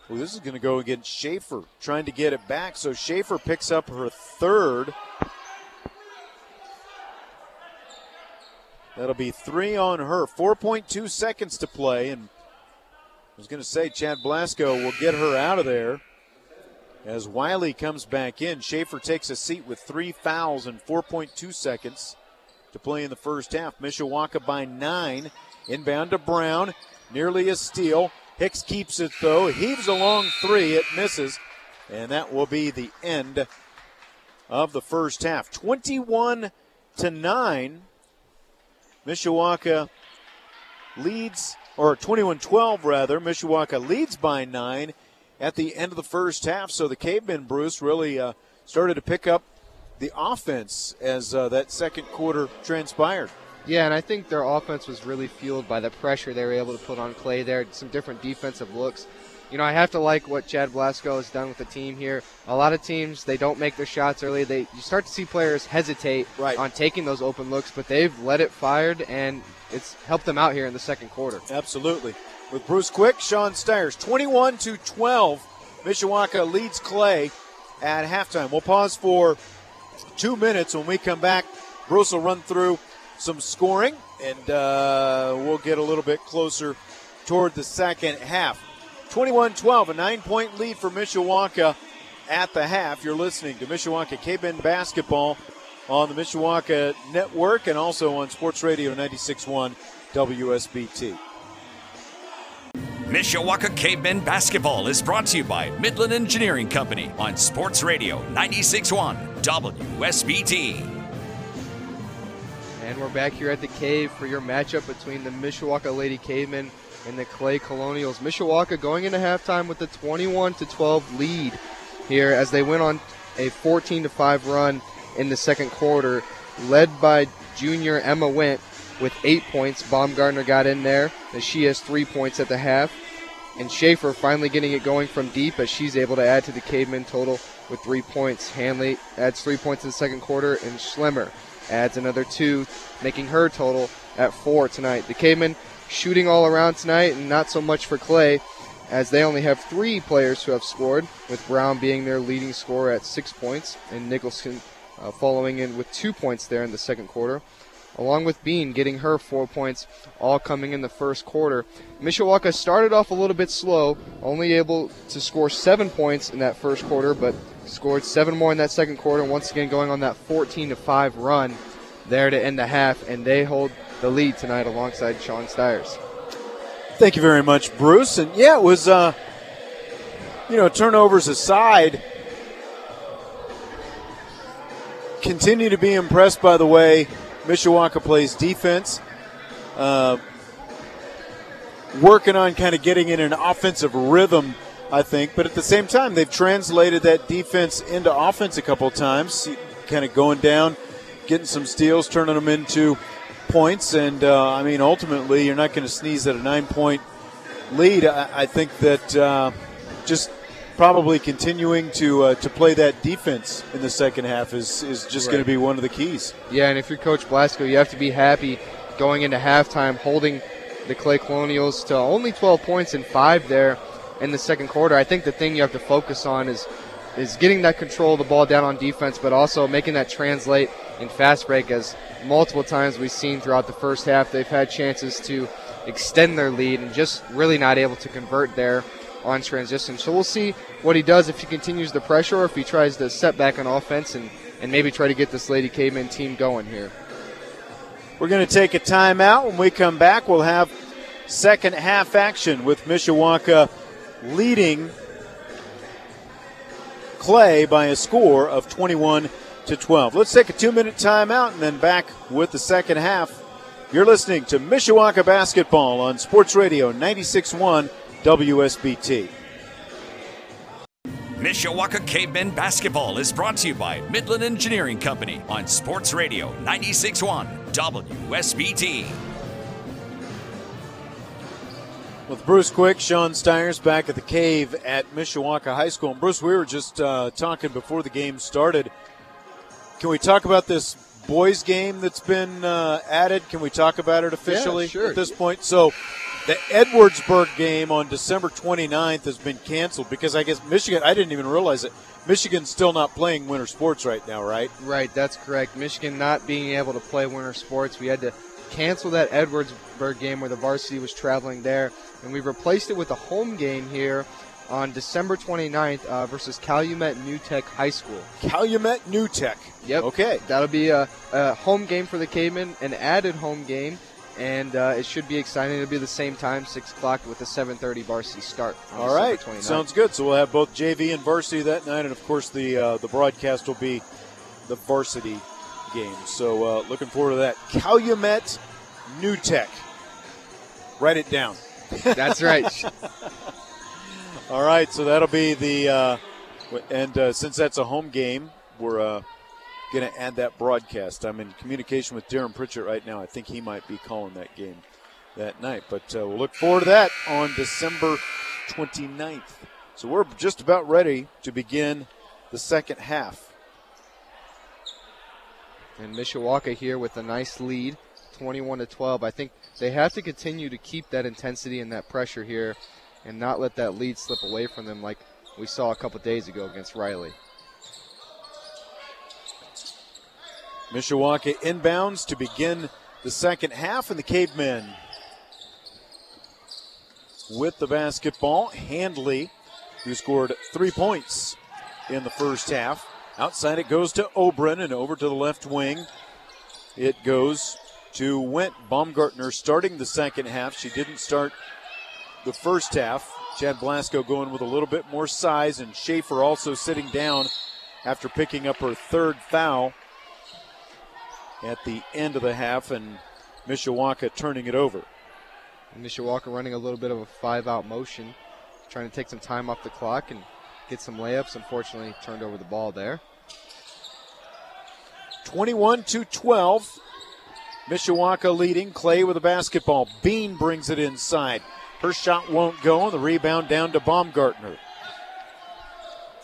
Well, this is going to go against Schaefer, trying to get it back. So Schaefer picks up her third. That'll be three on her. 4.2 seconds to play. And I was going to say, Chad Blasco will get her out of there as Wiley comes back in. Schaefer takes a seat with three fouls and 4.2 seconds to play in the first half. Mishawaka by nine. Inbound to Brown. Nearly a steal. Hicks keeps it though. Heaves a long three. It misses. And that will be the end of the first half. 21 to 9. Mishawaka leads, or 21 12 rather. Mishawaka leads by nine at the end of the first half. So the Cavemen, Bruce, really uh, started to pick up the offense as uh, that second quarter transpired. Yeah, and I think their offense was really fueled by the pressure they were able to put on Clay there, some different defensive looks. You know, I have to like what Chad Blasco has done with the team here. A lot of teams they don't make their shots early. They you start to see players hesitate right. on taking those open looks, but they've let it fired and it's helped them out here in the second quarter. Absolutely. With Bruce Quick, Sean Stiers, 21 to 12. Mishawaka leads Clay at halftime. We'll pause for two minutes when we come back. Bruce will run through some scoring, and uh, we'll get a little bit closer toward the second half. 21 12, a nine point lead for Mishawaka at the half. You're listening to Mishawaka Cavemen Basketball on the Mishawaka Network and also on Sports Radio 96.1 WSBT. Mishawaka Cavemen Basketball is brought to you by Midland Engineering Company on Sports Radio 96.1 WSBT. And we're back here at the cave for your matchup between the Mishawaka Lady Cavemen and the Clay Colonials. Mishawaka going into halftime with a 21 to 12 lead here as they went on a 14 to 5 run in the second quarter, led by junior Emma Went with eight points. Baumgartner got in there as she has three points at the half. And Schaefer finally getting it going from deep as she's able to add to the Caveman total with three points. Handley adds three points in the second quarter, and Schlemmer adds another two, making her total at four tonight. The Cavemen shooting all around tonight, and not so much for Clay, as they only have three players who have scored, with Brown being their leading scorer at six points, and Nicholson uh, following in with two points there in the second quarter along with Bean getting her four points, all coming in the first quarter. Mishawaka started off a little bit slow, only able to score seven points in that first quarter, but scored seven more in that second quarter. Once again, going on that 14 to 5 run there to end the half, and they hold the lead tonight alongside Sean Stires. Thank you very much, Bruce. And yeah, it was, uh, you know, turnovers aside, continue to be impressed by the way Mishawaka plays defense. Uh, working on kind of getting in an offensive rhythm, I think. But at the same time, they've translated that defense into offense a couple times, kind of going down, getting some steals, turning them into points. And uh, I mean, ultimately, you're not going to sneeze at a nine point lead. I, I think that uh, just probably continuing to uh, to play that defense in the second half is is just right. going to be one of the keys. Yeah, and if you're Coach Blasco, you have to be happy going into halftime, holding the Clay Colonials to only 12 points and five there in the second quarter. I think the thing you have to focus on is is getting that control of the ball down on defense, but also making that translate in fast break. As multiple times we've seen throughout the first half, they've had chances to extend their lead and just really not able to convert there on transition. So we'll see what he does if he continues the pressure or if he tries to set back on offense and, and maybe try to get this Lady Caveman team going here. We're going to take a timeout. When we come back, we'll have second half action with Mishawaka leading Clay by a score of 21 to 12. Let's take a two minute timeout and then back with the second half. You're listening to Mishawaka Basketball on Sports Radio 96.1 WSBT. Mishawaka Cavemen Basketball is brought to you by Midland Engineering Company on Sports Radio 96.1 WSBT. With Bruce Quick, Sean Stiers back at the cave at Mishawaka High School. And Bruce, we were just uh, talking before the game started. Can we talk about this boys game that's been uh, added? Can we talk about it officially yeah, sure. at this point? So the Edwardsburg game on December 29th has been canceled because I guess Michigan, I didn't even realize it. Michigan's still not playing winter sports right now, right? Right, that's correct. Michigan not being able to play winter sports. We had to cancel that Edwardsburg game where the varsity was traveling there, and we've replaced it with a home game here on December 29th uh, versus Calumet New Tech High School. Calumet New Tech. Yep. Okay. That'll be a, a home game for the Cavemen, an added home game and uh, it should be exciting. It'll be the same time, six o'clock, with a 7:30 varsity start. All right, sounds good. So we'll have both JV and varsity that night, and of course the uh, the broadcast will be the varsity game. So uh, looking forward to that. Calumet New Tech. Write it down. That's right. [laughs] All right, so that'll be the uh, and uh, since that's a home game, we're uh, going to add that broadcast. I'm in communication with Darren Pritchett right now. I think he might be calling that game that night. But uh, we'll look forward to that on December 29th. So we're just about ready to begin the second half. And Mishawaka here with a nice lead, 21 to 12. I think they have to continue to keep that intensity and that pressure here and not let that lead slip away from them like we saw a couple days ago against Riley. Mishawaka inbounds to begin the second half, and the Cavemen with the basketball. Handley, who scored three points in the first half. Outside it goes to Obren and over to the left wing. It goes to Went. Baumgartner starting the second half. She didn't start the first half. Chad Blasco going with a little bit more size, and Schaefer also sitting down after picking up her third foul at the end of the half, and Mishawaka turning it over. Mishawaka running a little bit of a five out motion, trying to take some time off the clock and get some layups. Unfortunately, turned over the ball there. 21 to 12. Mishawaka leading. Clay with a basketball. Bean brings it inside. Her shot won't go, and the rebound down to Baumgartner.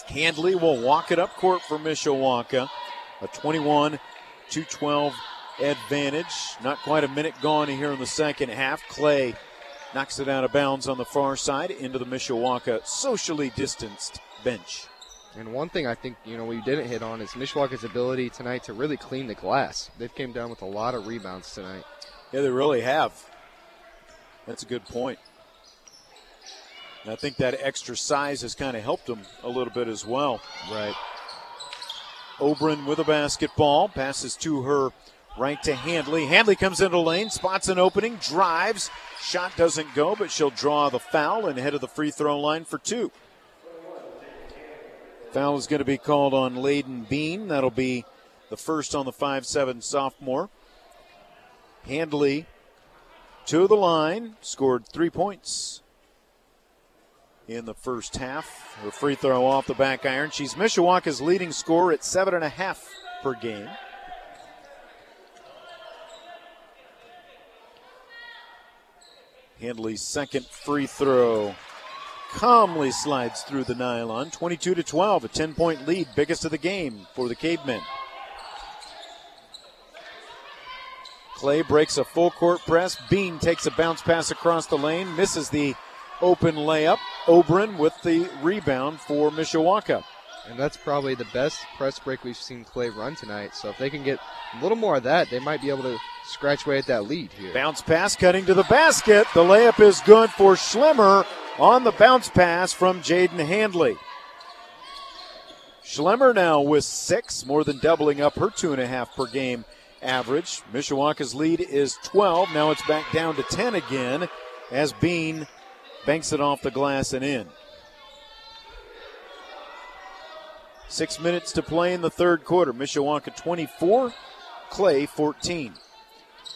Handley will walk it up court for Mishawaka. A 21 to 12 advantage. Not quite a minute gone here in the second half. Clay knocks it out of bounds on the far side into the Mishawaka socially distanced bench. And one thing I think you know we didn't hit on is Mishawaka's ability tonight to really clean the glass. They've came down with a lot of rebounds tonight. Yeah, they really have. That's a good point. And I think that extra size has kind of helped them a little bit as well. Right. Oberon with a basketball, passes to her right to Handley. Handley comes into the lane, spots an opening, drives. Shot doesn't go, but she'll draw the foul and head of the free throw line for two. Foul is going to be called on Layden Bean. That'll be the first on the 5 7 sophomore. Handley to the line, scored three points in the first half. Her free throw off the back iron. She's Mishawaka's leading scorer at seven and a half per game. Handley's second free throw calmly slides through the nylon. 22 to 12, a 10 point lead, biggest of the game for the Cavemen. Clay breaks a full court press. Bean takes a bounce pass across the lane, misses the open layup. Obren with the rebound for Mishawaka. And that's probably the best press break we've seen Clay run tonight. So if they can get a little more of that, they might be able to scratch away at that lead here. Bounce pass cutting to the basket. The layup is good for Schlemmer on the bounce pass from Jaden Handley. Schlemmer now with six, more than doubling up her two and a half per game average. Mishawaka's lead is 12. Now it's back down to 10 again as Bean banks it off the glass and in. Six minutes to play in the third quarter. Mishawaka 24, Clay 14.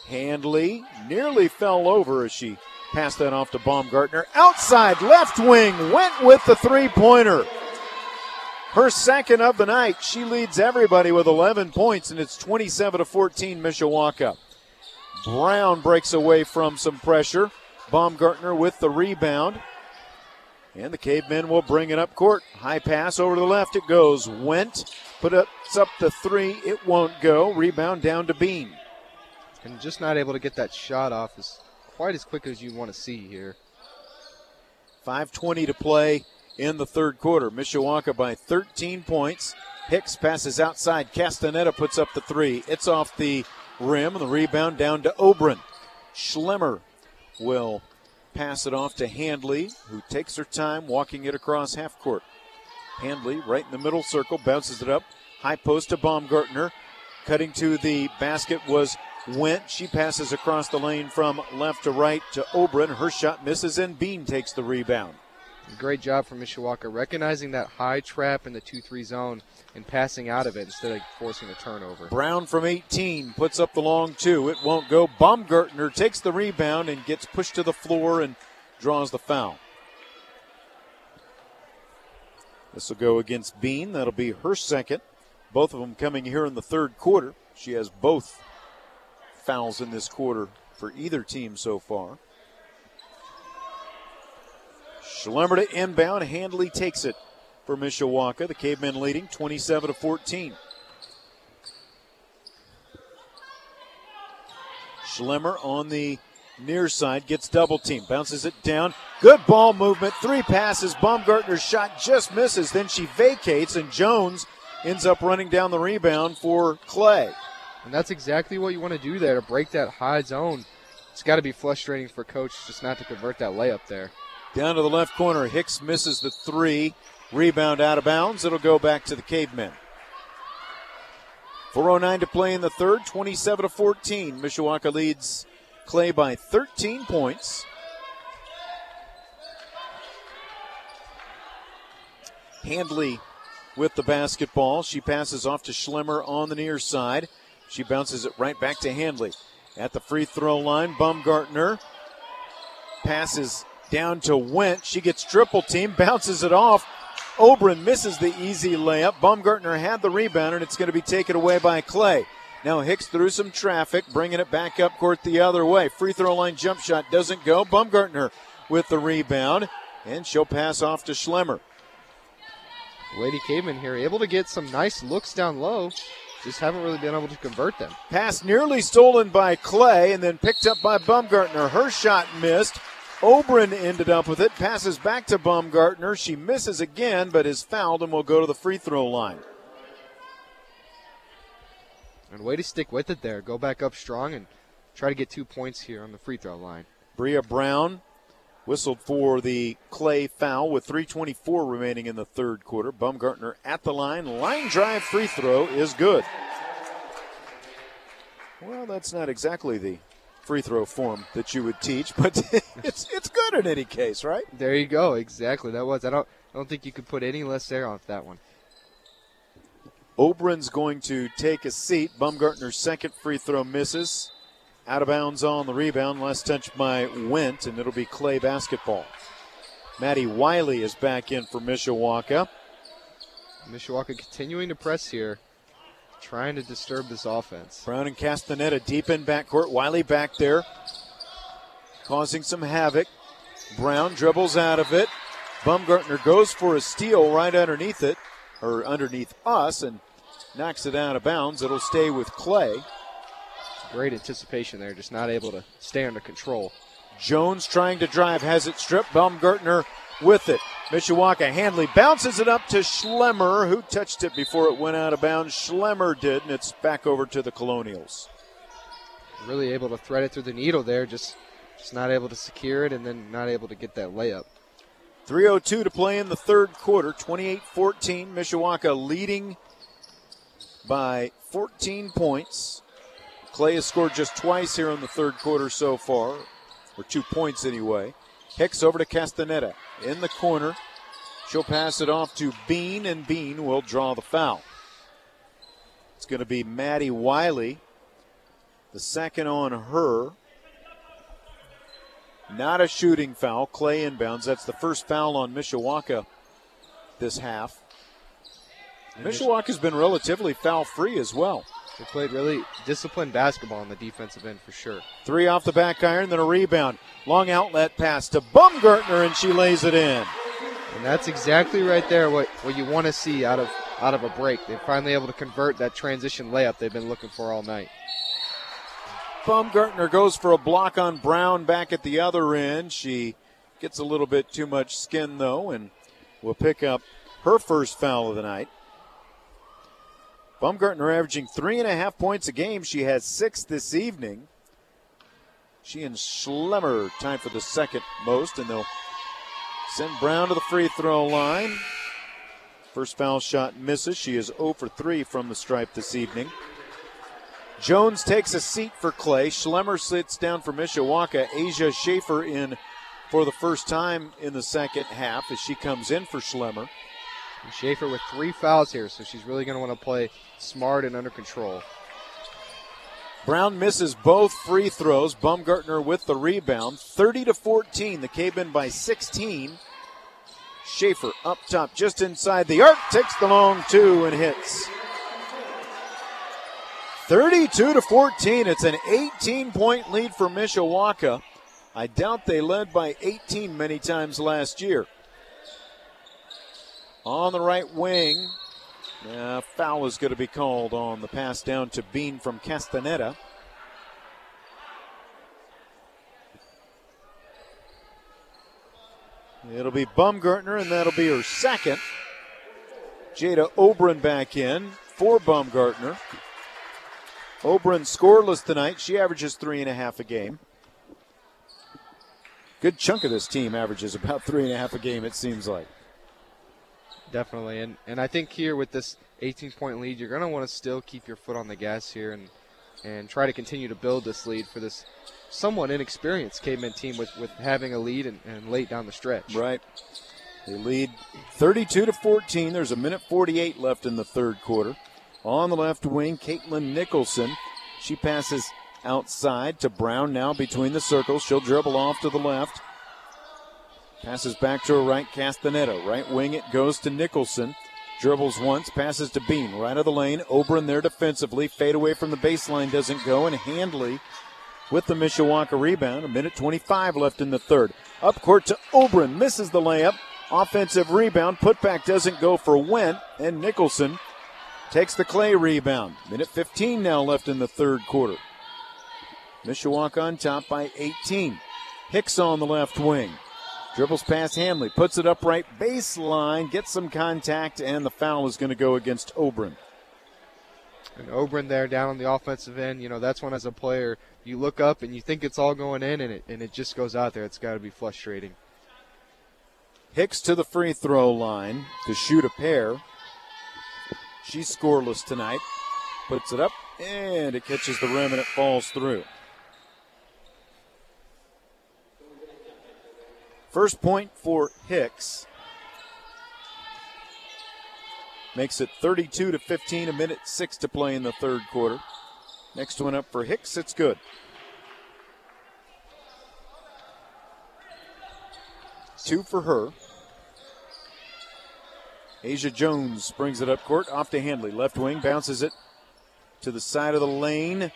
Handley nearly fell over as she passed that off to Baumgartner. Outside left wing went with the three pointer. Her second of the night. She leads everybody with 11 points, and it's 27 to 14 Mishawaka. Brown breaks away from some pressure. Baumgartner with the rebound. And the cavemen will bring it up court. High pass over to the left. It goes. Went. Put up, up to three. It won't go. Rebound down to Bean. And just not able to get that shot off as quite as quick as you want to see here. 5.20 to play in the third quarter. Mishawaka by 13 points. Hicks passes outside. Castaneda puts up the three. It's off the rim. The rebound down to Obren. Schlemmer will pass it off to Handley, who takes her time walking it across half court. Handley, right in the middle circle, bounces it up. High post to Baumgartner. Cutting to the basket was Went. She passes across the lane from left to right to Obren. Her shot misses, and Bean takes the rebound. Great job from Mishawaka recognizing that high trap in the 2 3 zone and passing out of it instead of forcing a turnover. Brown from 18 puts up the long two. It won't go. Baumgartner takes the rebound and gets pushed to the floor and draws the foul. This will go against Bean. That'll be her second. Both of them coming here in the third quarter. She has both fouls in this quarter for either team so far. Schlemmer to inbound. Handley takes it for Mishawaka. The Cavemen leading 27 to 14. Schlemmer on the near side gets double team, bounces it down. Good ball movement, three passes. Baumgartner's shot just misses. Then she vacates, and Jones ends up running down the rebound for Clay. And that's exactly what you want to do there to break that high zone. It's got to be frustrating for coach just not to convert that layup there. Down to the left corner, Hicks misses the three. Rebound out of bounds. It'll go back to the Cavemen. 409 to play in the third, 27 to 14. Mishawaka leads Clay by 13 points. Handley with the basketball. She passes off to Schlemmer on the near side. She bounces it right back to Handley. At the free throw line, Baumgartner passes down to Went. She gets triple team, bounces it off. Oberon misses the easy layup. Baumgartner had the rebound, and it's going to be taken away by Clay. Now Hicks through some traffic, bringing it back up court the other way. Free throw line jump shot doesn't go. Baumgartner with the rebound, and she'll pass off to Schlemmer. Lady Caveman here, able to get some nice looks down low. Just haven't really been able to convert them. Pass nearly stolen by Clay and then picked up by Baumgartner. Her shot missed. Oberon ended up with it. Passes back to Baumgartner. She misses again, but is fouled and will go to the free throw line. And way to stick with it there. Go back up strong and try to get two points here on the free throw line. Bria Brown whistled for the Clay foul with 3.24 remaining in the third quarter. Baumgartner at the line. Line drive free throw is good. Well, that's not exactly the free throw form that you would teach, but [laughs] it's it's good in any case, right? There you go. Exactly. That was. I don't. I don't think you could put any less there off that one. Oberon's going to take a seat. Baumgartner's second free throw misses. Out of bounds on the rebound. Last touch by Went, and it'll be Clay basketball. Maddie Wiley is back in for Mishawaka. Mishawaka continuing to press here, trying to disturb this offense. Brown and Castaneda deep in backcourt. Wiley back there, causing some havoc. Brown dribbles out of it. Baumgartner goes for a steal right underneath it, or underneath us, and knocks it out of bounds. It'll stay with Clay. Great anticipation there, just not able to stay under control. Jones trying to drive, has it stripped. Baumgartner with it. Mishawaka Handley bounces it up to Schlemmer, who touched it before it went out of bounds. Schlemmer did, and it's back over to the Colonials. Really able to thread it through the needle there, just just not able to secure it, and then not able to get that layup. 3.02 to play in the third quarter, 28 14. Mishawaka leading by 14 points. Clay has scored just twice here in the third quarter so far, or two points anyway. Hicks over to Castaneda in the corner. She'll pass it off to Bean, and Bean will draw the foul. It's going to be Maddie Wiley, the second on her. Not a shooting foul. Clay inbounds. That's the first foul on Mishawaka this half. Mishawaka's been relatively foul free as well. They played really disciplined basketball on the defensive end for sure. Three off the back iron, then a rebound. Long outlet pass to Baumgartner, and she lays it in. And that's exactly right there what, what you want to see out of out of a break. They're finally able to convert that transition layup they've been looking for all night. Baumgartner goes for a block on Brown back at the other end. She gets a little bit too much skin though, and will pick up her first foul of the night. Baumgartner averaging three and a half points a game. She has six this evening. She and Schlemmer time for the second most, and they'll send Brown to the free throw line. First foul shot misses. She is 0 for 3 from the stripe this evening. Jones takes a seat for Clay. Schlemmer sits down for Mishawaka. Asia Schaefer in for the first time in the second half as she comes in for Schlemmer. And Schaefer with three fouls here, so she's really going to want to play smart and under control. Brown misses both free throws. Baumgartner with the rebound. 30 to 14. The Cavemen by 16. Schaefer up top just inside the arc. Takes the long two and hits. 32 to 14. It's an 18 point lead for Mishawaka. I doubt they led by 18 many times last year. On the right wing, uh, foul is going to be called on the pass down to Bean from Castaneda. It'll be Baumgartner, and that'll be her second. Jada Oberon back in for Baumgartner. Oberon scoreless tonight. She averages three and a half a game. Good chunk of this team averages about three and a half a game, it seems like. Definitely. And, and I think here with this 18 point lead, you're going to want to still keep your foot on the gas here and, and try to continue to build this lead for this somewhat inexperienced caveman team with, with having a lead and, and late down the stretch. Right. They lead 32 to 14. There's a minute 48 left in the third quarter. On the left wing, Caitlin Nicholson. She passes outside to Brown now between the circles. She'll dribble off to the left. Passes back to her right, Castaneda. Right wing, it goes to Nicholson. Dribbles once, passes to Bean. Right of the lane. Oberon there defensively. Fade away from the baseline doesn't go, and Handley with the Mishawaka rebound. A minute 25 left in the third. Up court to Oberon. Misses the layup. Offensive rebound. Putback doesn't go for Went, and Nicholson takes the Clay rebound. Minute 15 now left in the third quarter. Mishawaka on top by 18. Hicks on the left wing. Dribbles past Handley, puts it up right baseline, gets some contact, and the foul is going to go against Oberon. And Oberon there down on the offensive end, you know, that's when as a player you look up and you think it's all going in and it, and it just goes out there. It's got to be frustrating. Hicks to the free throw line to shoot a pair. She's scoreless tonight. Puts it up and it catches the rim and it falls through. First point for Hicks. Makes it 32 to 15, a minute six to play in the third quarter. Next one up for Hicks, it's good. Two for her. Asia Jones brings it up court, off to Handley. Left wing, bounces it to the side of the lane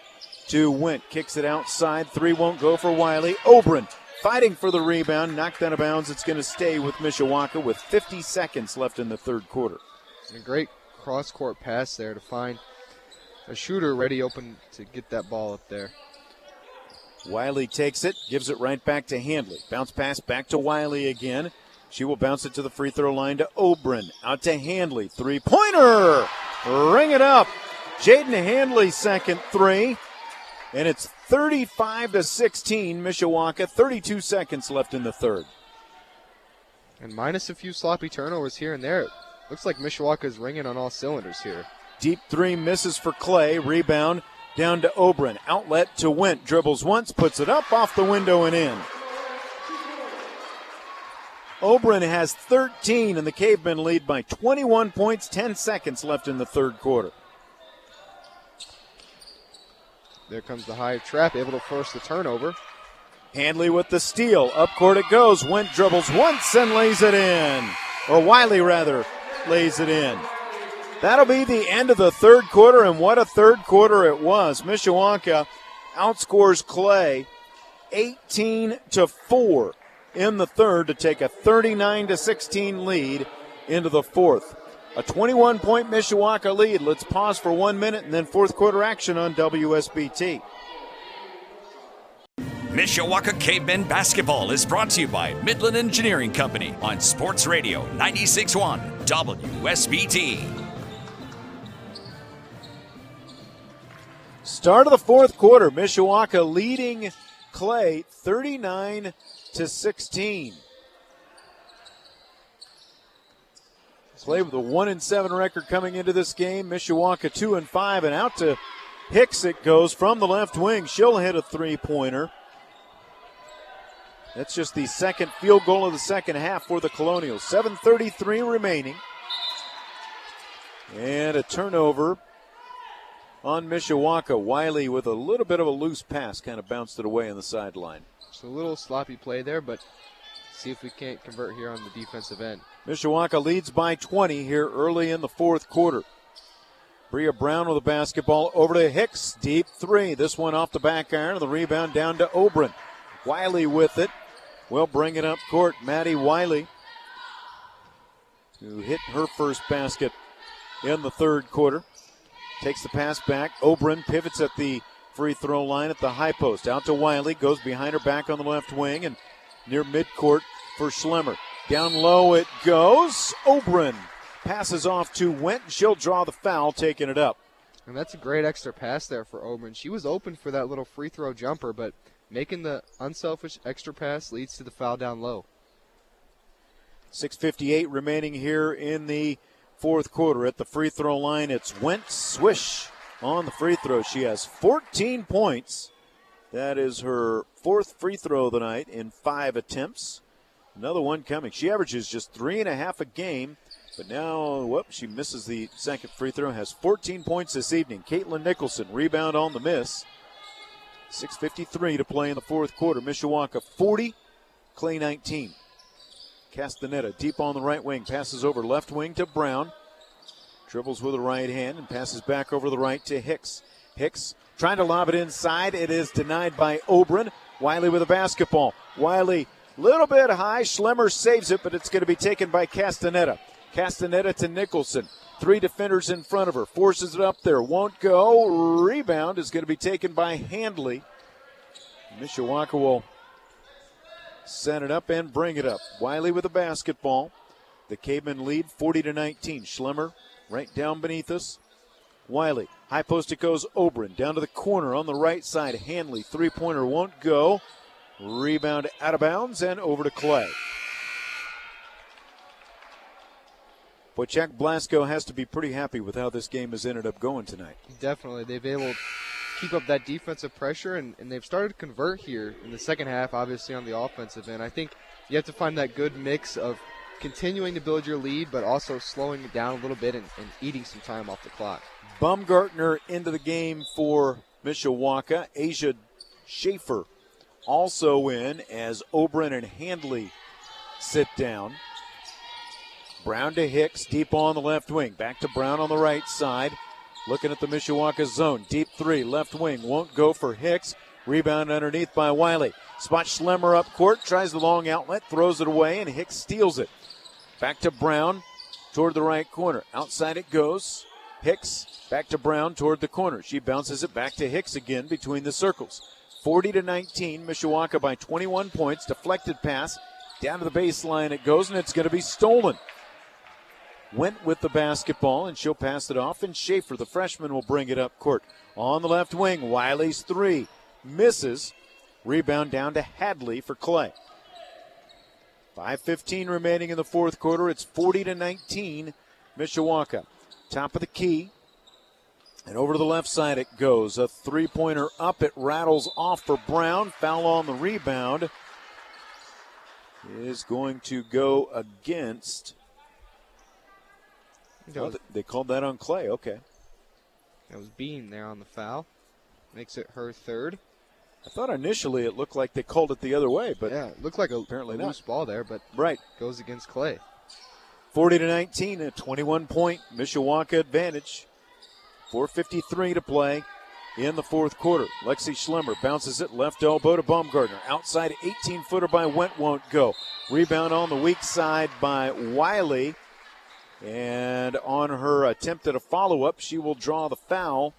to Went. Kicks it outside. Three won't go for Wiley. Oberon fighting for the rebound, knocked out of bounds. It's going to stay with Mishawaka with 50 seconds left in the third quarter. A great cross court pass there to find a shooter ready open to get that ball up there. Wiley takes it, gives it right back to Handley. Bounce pass back to Wiley again. She will bounce it to the free throw line to Oberon. Out to Handley. Three pointer. Ring it up. Jaden Handley, second three. And it's 35 to 16, Mishawaka. 32 seconds left in the third. And minus a few sloppy turnovers here and there. It looks like Mishawaka is ringing on all cylinders here. Deep three misses for Clay. Rebound down to Oberon. Outlet to Went. Dribbles once, puts it up off the window and in. Oberon has 13, and the Cavemen lead by 21 points, 10 seconds left in the third quarter. There comes the high trap, able to force the turnover. Handley with the steal. Up court it goes. Went dribbles once and lays it in. Or Wiley, rather, lays it in. That'll be the end of the third quarter, and what a third quarter it was. Mishawaka outscores Clay 18 to 4 in the third to take a 39 to 16 lead into the fourth. A 21 point Mishawaka lead. Let's pause for one minute and then fourth quarter action on WSBT. Mishawaka Cavemen Basketball is brought to you by Midland Engineering Company on Sports Radio 96.1 WSBT. Start of the fourth quarter, Mishawaka leading Clay 39 to 16. Clay with a one and seven record coming into this game. Mishawaka two and five, and out to Hicks it goes from the left wing. She'll hit a three pointer. That's just the second field goal of the second half for the Colonials. 7:33 remaining, and a turnover on Mishawaka. Wiley with a little bit of a loose pass, kind of bounced it away on the sideline. Just a little sloppy play there, but see if we can't convert here on the defensive end. Mishawaka leads by 20 here early in the fourth quarter. Bria Brown with the basketball over to Hicks. Deep three. This one off the back iron. The rebound down to Oberon. Wiley with it. Will bring it up court. Maddie Wiley, who hit her first basket in the third quarter, takes the pass back. Oberon pivots at the free throw line at the high post. Out to Wiley. Goes behind her back on the left wing and near midcourt for Schlemmer. Down low it goes. Oberon passes off to Went. She'll draw the foul, taking it up. And that's a great extra pass there for Oberon. She was open for that little free throw jumper, but making the unselfish extra pass leads to the foul down low. 6.58 remaining here in the fourth quarter. At the free throw line, it's Went Swish on the free throw. She has 14 points. That is her fourth free throw of the night in five attempts. Another one coming. She averages just three and a half a game, but now, whoop, she misses the second free throw. Has 14 points this evening. Caitlin Nicholson rebound on the miss. 6.53 to play in the fourth quarter. Mishawaka 40, Clay 19. Castaneda deep on the right wing, passes over left wing to Brown. Dribbles with the right hand and passes back over the right to Hicks. Hicks trying to lob it inside. It is denied by Oberon. Wiley with a basketball. Wiley, little bit high. Schlemmer saves it, but it's going to be taken by Castaneda. Castaneda to Nicholson. Three defenders in front of her. Forces it up there. Won't go. Rebound is going to be taken by Handley. Mishawaka will set it up and bring it up. Wiley with a basketball. The Cavemen lead 40 to 19. Schlemmer right down beneath us. Wiley. High post it goes Oberon. Down to the corner on the right side. Handley. Three pointer won't go. Rebound out of bounds and over to Clay. But Chad Blasco has to be pretty happy with how this game has ended up going tonight. Definitely. They've been able to keep up that defensive pressure, and, and they've started to convert here in the second half, obviously, on the offensive end. I think you have to find that good mix of continuing to build your lead, but also slowing it down a little bit and, and eating some time off the clock. Baumgartner into the game for Mishawaka. Asia Schaefer also in as Oberon and Handley sit down. Brown to Hicks, deep on the left wing. Back to Brown on the right side. Looking at the Mishawaka zone. Deep three, left wing. Won't go for Hicks. Rebound underneath by Wiley. Spot Schlemmer up court. Tries the long outlet. Throws it away, and Hicks steals it. Back to Brown toward the right corner. Outside it goes. Hicks back to Brown toward the corner. She bounces it back to Hicks again between the circles. 40 to 19. Mishawaka by 21 points. Deflected pass. Down to the baseline it goes, and it's going to be stolen went with the basketball, and she'll pass it off. And Schaefer, the freshman, will bring it up court. On the left wing, Wiley's three misses. Rebound down to Hadley for Clay. 5.15 remaining in the fourth quarter. It's 40 to 19, Mishawaka. Top of the key. And over to the left side it goes. A three pointer up. It rattles off for Brown. Foul on the rebound is going to go against Oh, they called that on Clay. Okay. That was Bean there on the foul. Makes it her third. I thought initially it looked like they called it the other way, but yeah, it looked like a apparently loose not. ball there, but right goes against Clay. 40 to 19, a 21 point Mishawaka advantage. 4:53 to play in the fourth quarter. Lexi Schlemmer bounces it left elbow to Baumgartner. Outside 18 footer by Went won't go. Rebound on the weak side by Wiley. And on her attempt at a follow up, she will draw the foul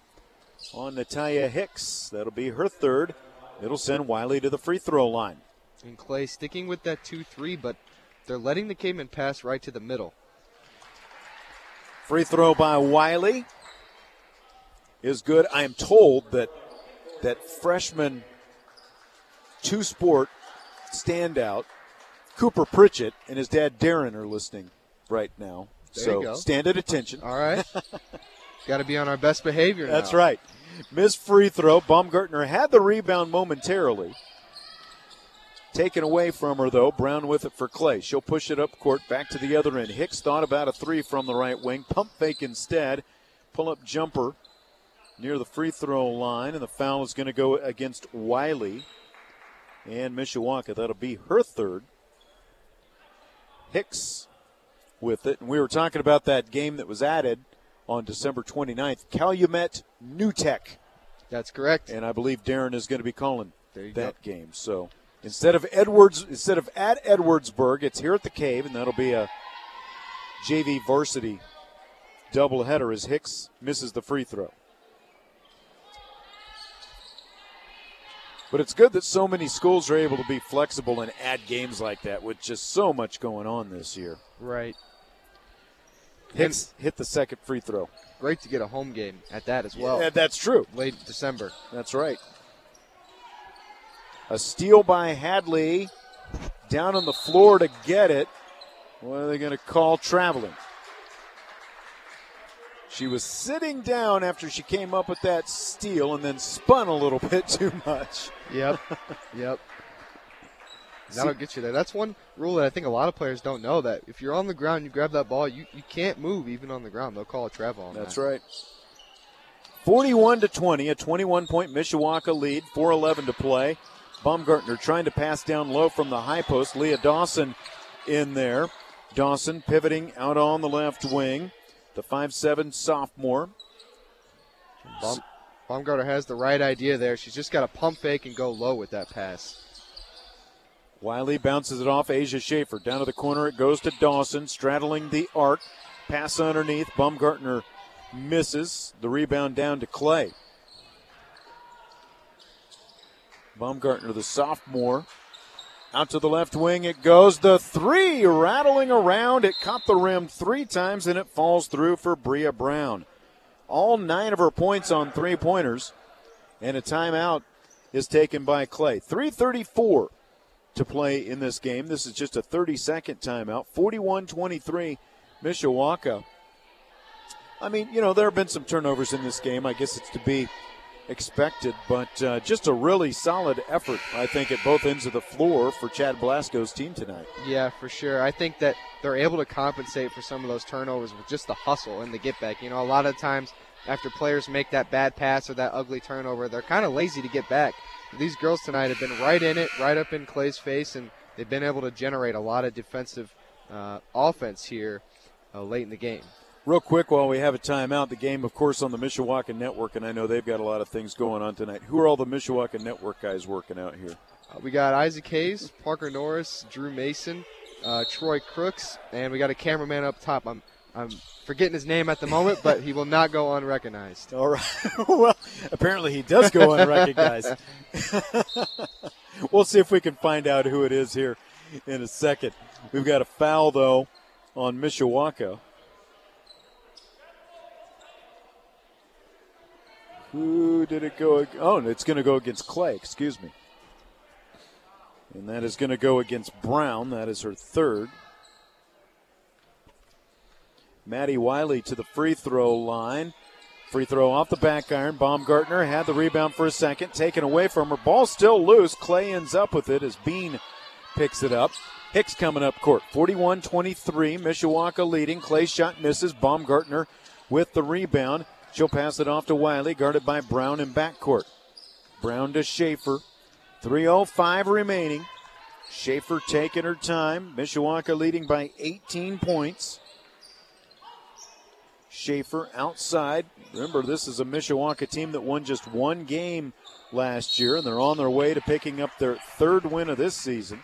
on Natalia Hicks. That'll be her third. It'll send Wiley to the free throw line. And Clay sticking with that 2 3, but they're letting the Cayman pass right to the middle. Free throw by Wiley is good. I am told that that freshman two sport standout Cooper Pritchett and his dad Darren are listening right now. There so stand at attention. All right. [laughs] Got to be on our best behavior. That's right. Miss free throw. Baumgartner had the rebound momentarily. Taken away from her, though. Brown with it for Clay. She'll push it up court back to the other end. Hicks thought about a three from the right wing. Pump fake instead. Pull up jumper near the free throw line, and the foul is going to go against Wiley and Mishawaka. That'll be her third. Hicks with it. And we were talking about that game that was added on December 29th, Calumet New Tech. That's correct. And I believe Darren is going to be calling that go. game. So instead of Edwards, instead of at Edwardsburg, it's here at the Cave, and that'll be a JV varsity doubleheader as Hicks misses the free throw. But it's good that so many schools are able to be flexible and add games like that with just so much going on this year. Right. Hicks hit the second free throw. Great to get a home game at that as well. Yeah, that's true. Late December. That's right. A steal by Hadley down on the floor to get it. What are they going to call traveling? She was sitting down after she came up with that steal and then spun a little [laughs] bit too much. Yep. [laughs] yep. That'll get you there. That's one rule that I think a lot of players don't know that if you're on the ground, you grab that ball, you, you can't move even on the ground. They'll call a travel on That's that. right. 41 to 20, a 21 point Mishawaka lead, 4:11 to play. Baumgartner trying to pass down low from the high post. Leah Dawson in there. Dawson pivoting out on the left wing. The 5'7 sophomore. Baum, Baumgartner has the right idea there. She's just got to pump fake and go low with that pass. Wiley bounces it off Asia Schaefer. Down to the corner it goes to Dawson, straddling the arc. Pass underneath. Baumgartner misses. The rebound down to Clay. Baumgartner, the sophomore. Out to the left wing it goes. The three rattling around. It caught the rim three times and it falls through for Bria Brown. All nine of her points on three pointers. And a timeout is taken by Clay. 334 to play in this game. This is just a 30 second timeout. 41 23, Mishawaka. I mean, you know, there have been some turnovers in this game. I guess it's to be expected, but uh, just a really solid effort, I think, at both ends of the floor for Chad Blasco's team tonight. Yeah, for sure. I think that they're able to compensate for some of those turnovers with just the hustle and the get back. You know, a lot of times after players make that bad pass or that ugly turnover, they're kind of lazy to get back. These girls tonight have been right in it, right up in Clay's face, and they've been able to generate a lot of defensive uh, offense here uh, late in the game. Real quick, while we have a timeout, the game, of course, on the Mishawaka Network, and I know they've got a lot of things going on tonight. Who are all the Mishawaka Network guys working out here? Uh, we got Isaac Hayes, Parker Norris, Drew Mason, uh, Troy Crooks, and we got a cameraman up top. I'm I'm forgetting his name at the moment, but he will not go unrecognized. All right. [laughs] well, apparently he does go unrecognized. [laughs] [laughs] we'll see if we can find out who it is here in a second. We've got a foul, though, on Mishawaka. Who did it go? Oh, it's going to go against Clay. Excuse me. And that is going to go against Brown. That is her third. Maddie Wiley to the free throw line. Free throw off the back iron. Baumgartner had the rebound for a second, taken away from her. Ball still loose. Clay ends up with it as Bean picks it up. Hicks coming up court. 41 23. Mishawaka leading. Clay shot misses. Baumgartner with the rebound. She'll pass it off to Wiley, guarded by Brown in backcourt. Brown to Schaefer. 3.05 remaining. Schaefer taking her time. Mishawaka leading by 18 points. Schaefer outside. Remember, this is a Mishawaka team that won just one game last year, and they're on their way to picking up their third win of this season.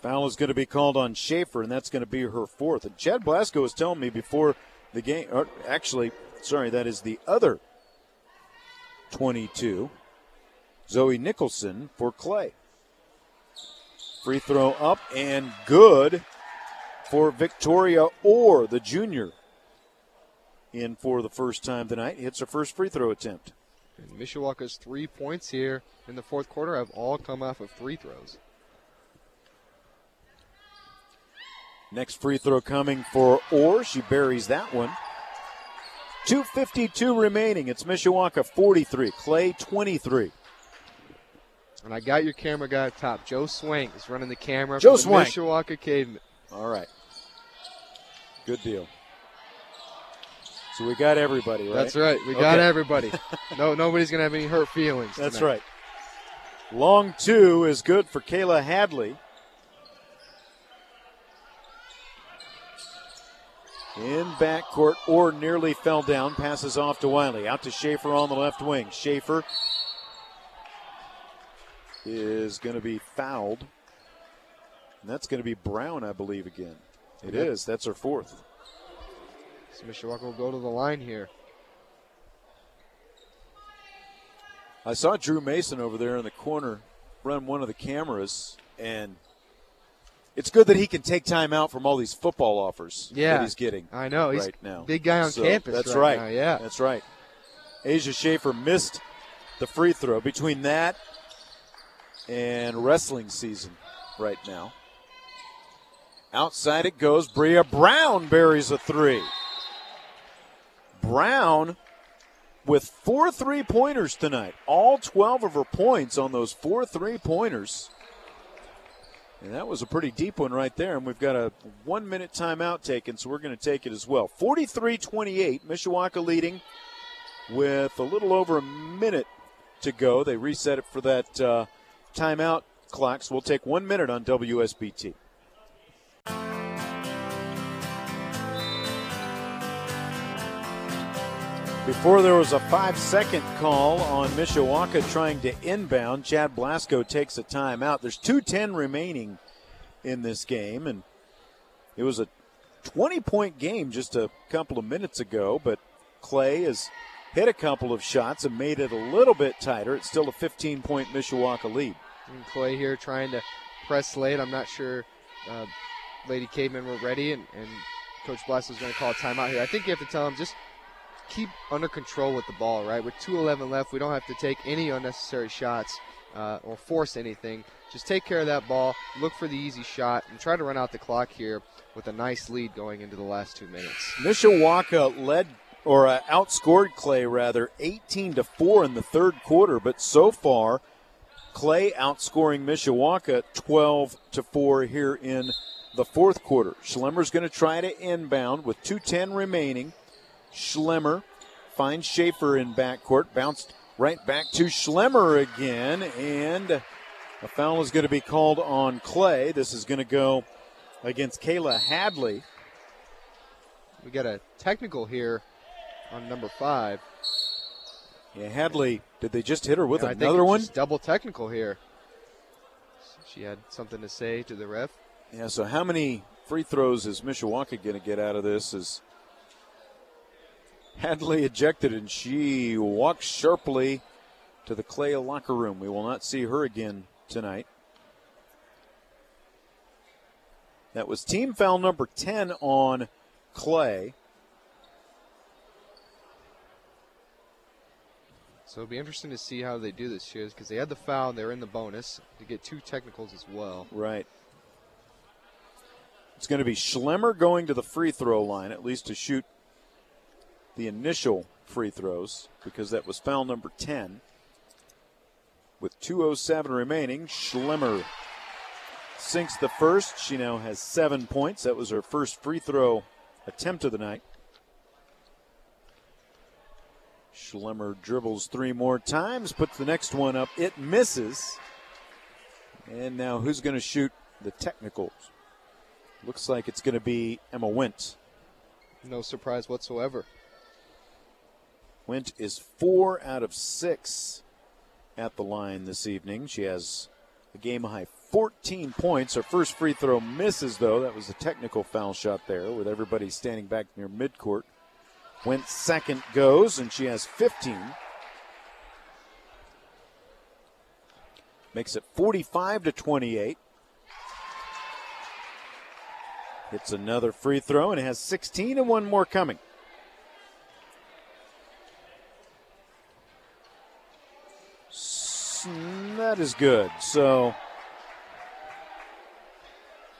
Foul is going to be called on Schaefer, and that's going to be her fourth. And Chad Blasco was telling me before the game, or actually, sorry, that is the other 22. Zoe Nicholson for Clay. Free throw up and good for Victoria Orr, the junior, in for the first time tonight. Hits her first free throw attempt. And Mishawaka's three points here in the fourth quarter have all come off of free throws. Next free throw coming for Orr. She buries that one. 2.52 remaining. It's Mishawaka 43, Clay 23. And I got your camera guy up top. Joe Swank is running the camera Joe for. Mishawaka Cavemen. All right. Good deal. So we got everybody, right? That's right. We got everybody. [laughs] no, nobody's gonna have any hurt feelings. That's tonight. right. Long two is good for Kayla Hadley. In backcourt, or nearly fell down. Passes off to Wiley. Out to Schaefer on the left wing. Schaefer is going to be fouled. And that's going to be Brown, I believe, again. It Yep. is. That's her fourth. So Mishawaka will go to the line here. I saw Drew Mason over there in the corner run one of the cameras, and it's good that he can take time out from all these football offers Yeah. that he's getting. I know. He's right now. big guy on So, campus. That's right. right. now, Yeah. That's right. Asia Schaefer missed the free throw between that and wrestling season right now. Outside it goes. Bria Brown buries a three. Brown with four three pointers tonight. All 12 of her points on those four three pointers. And that was a pretty deep one right there. And we've got a one minute timeout taken, so we're going to take it as well. 43 28, Mishawaka leading with a little over a minute to go. They reset it for that uh, timeout clock, so we'll take one minute on WSBT. Before there was a five second call on Mishawaka trying to inbound, Chad Blasco takes a timeout. There's 2.10 remaining in this game, and it was a 20 point game just a couple of minutes ago, but Clay has hit a couple of shots and made it a little bit tighter. It's still a 15 point Mishawaka lead. And Clay here trying to press late. I'm not sure uh, Lady Caveman were ready, and, and Coach Blast was going to call a timeout here. I think you have to tell him just keep under control with the ball, right? With 2.11 left, we don't have to take any unnecessary shots uh, or force anything. Just take care of that ball, look for the easy shot, and try to run out the clock here with a nice lead going into the last two minutes. Mishawaka led or uh, outscored Clay rather 18 to 4 in the third quarter, but so far Clay outscoring Mishawaka 12 to 4 here in the fourth quarter. Schlemmer's going to try to inbound with 210 remaining. Schlemmer finds Schaefer in backcourt, bounced right back to Schlemmer again, and a foul is going to be called on Clay. This is going to go against Kayla Hadley. We got a technical here on number five. Yeah, Hadley, did they just hit her with Yeah, I think another one? double technical here. She had something to say to the ref. Yeah, so how many free throws is Mishawaka going to get out of this? Is Hadley ejected and she walks sharply to the Clay locker room. We will not see her again tonight. That was team foul number 10 on Clay. So it'll be interesting to see how they do this here because they had the foul and they're in the bonus to get two technicals as well. Right. It's going to be Schlemmer going to the free throw line, at least to shoot the initial free throws, because that was foul number 10. With 2.07 remaining, Schlemmer sinks the first. She now has seven points. That was her first free throw attempt of the night. Schlemmer dribbles three more times, puts the next one up. It misses. And now who's going to shoot the technicals? Looks like it's going to be Emma Went. No surprise whatsoever. Went is four out of six at the line this evening. She has a game high 14 points. Her first free throw misses, though. That was a technical foul shot there with everybody standing back near midcourt. Went second goes, and she has 15. Makes it 45 to 28. Hits another free throw and has 16 and one more coming. That is good. So,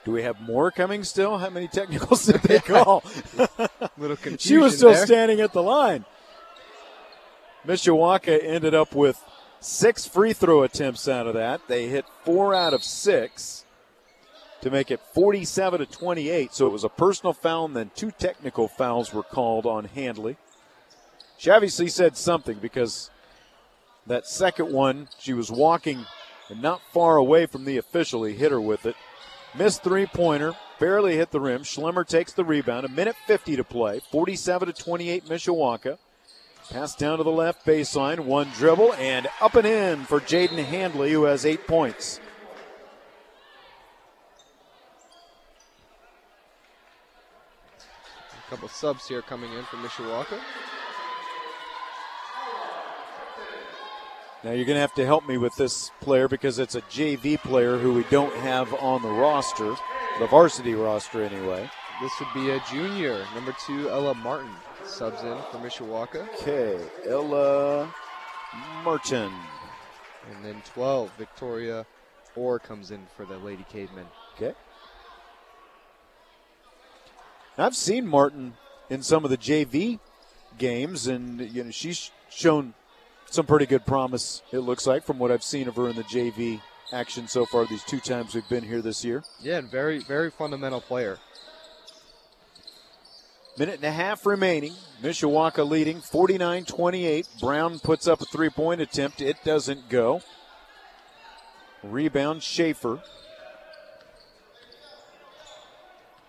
do we have more coming still? How many technicals did they [laughs] call? [laughs] Little confusion [laughs] she was still there. standing at the line. Mishawaka ended up with six free throw attempts out of that. They hit four out of six to make it 47 to 28. So it was a personal foul, and then two technical fouls were called on Handley. She obviously said something because that second one, she was walking and not far away from the official. He hit her with it. Missed three pointer, barely hit the rim. Schlemmer takes the rebound. A minute 50 to play. 47 to 28, Mishawaka. Pass down to the left baseline. One dribble and up and in for Jaden Handley, who has eight points. A couple subs here coming in for Mishawaka. Now you're going to have to help me with this player because it's a JV player who we don't have on the roster. the varsity roster anyway. This would be a junior, number two, Ella Martin, subs in for Mishawaka. Okay, Ella Martin. And then 12, Victoria Orr comes in for the Lady Cavemen. Okay. I've seen Martin in some of the JV games, and you know she's shown some pretty good promise. It looks like from what I've seen of her in the JV action so far. These two times we've been here this year. Yeah, and very very fundamental player. Minute and a half remaining. Mishawaka leading 49 28. Brown puts up a three point attempt. It doesn't go. Rebound Schaefer.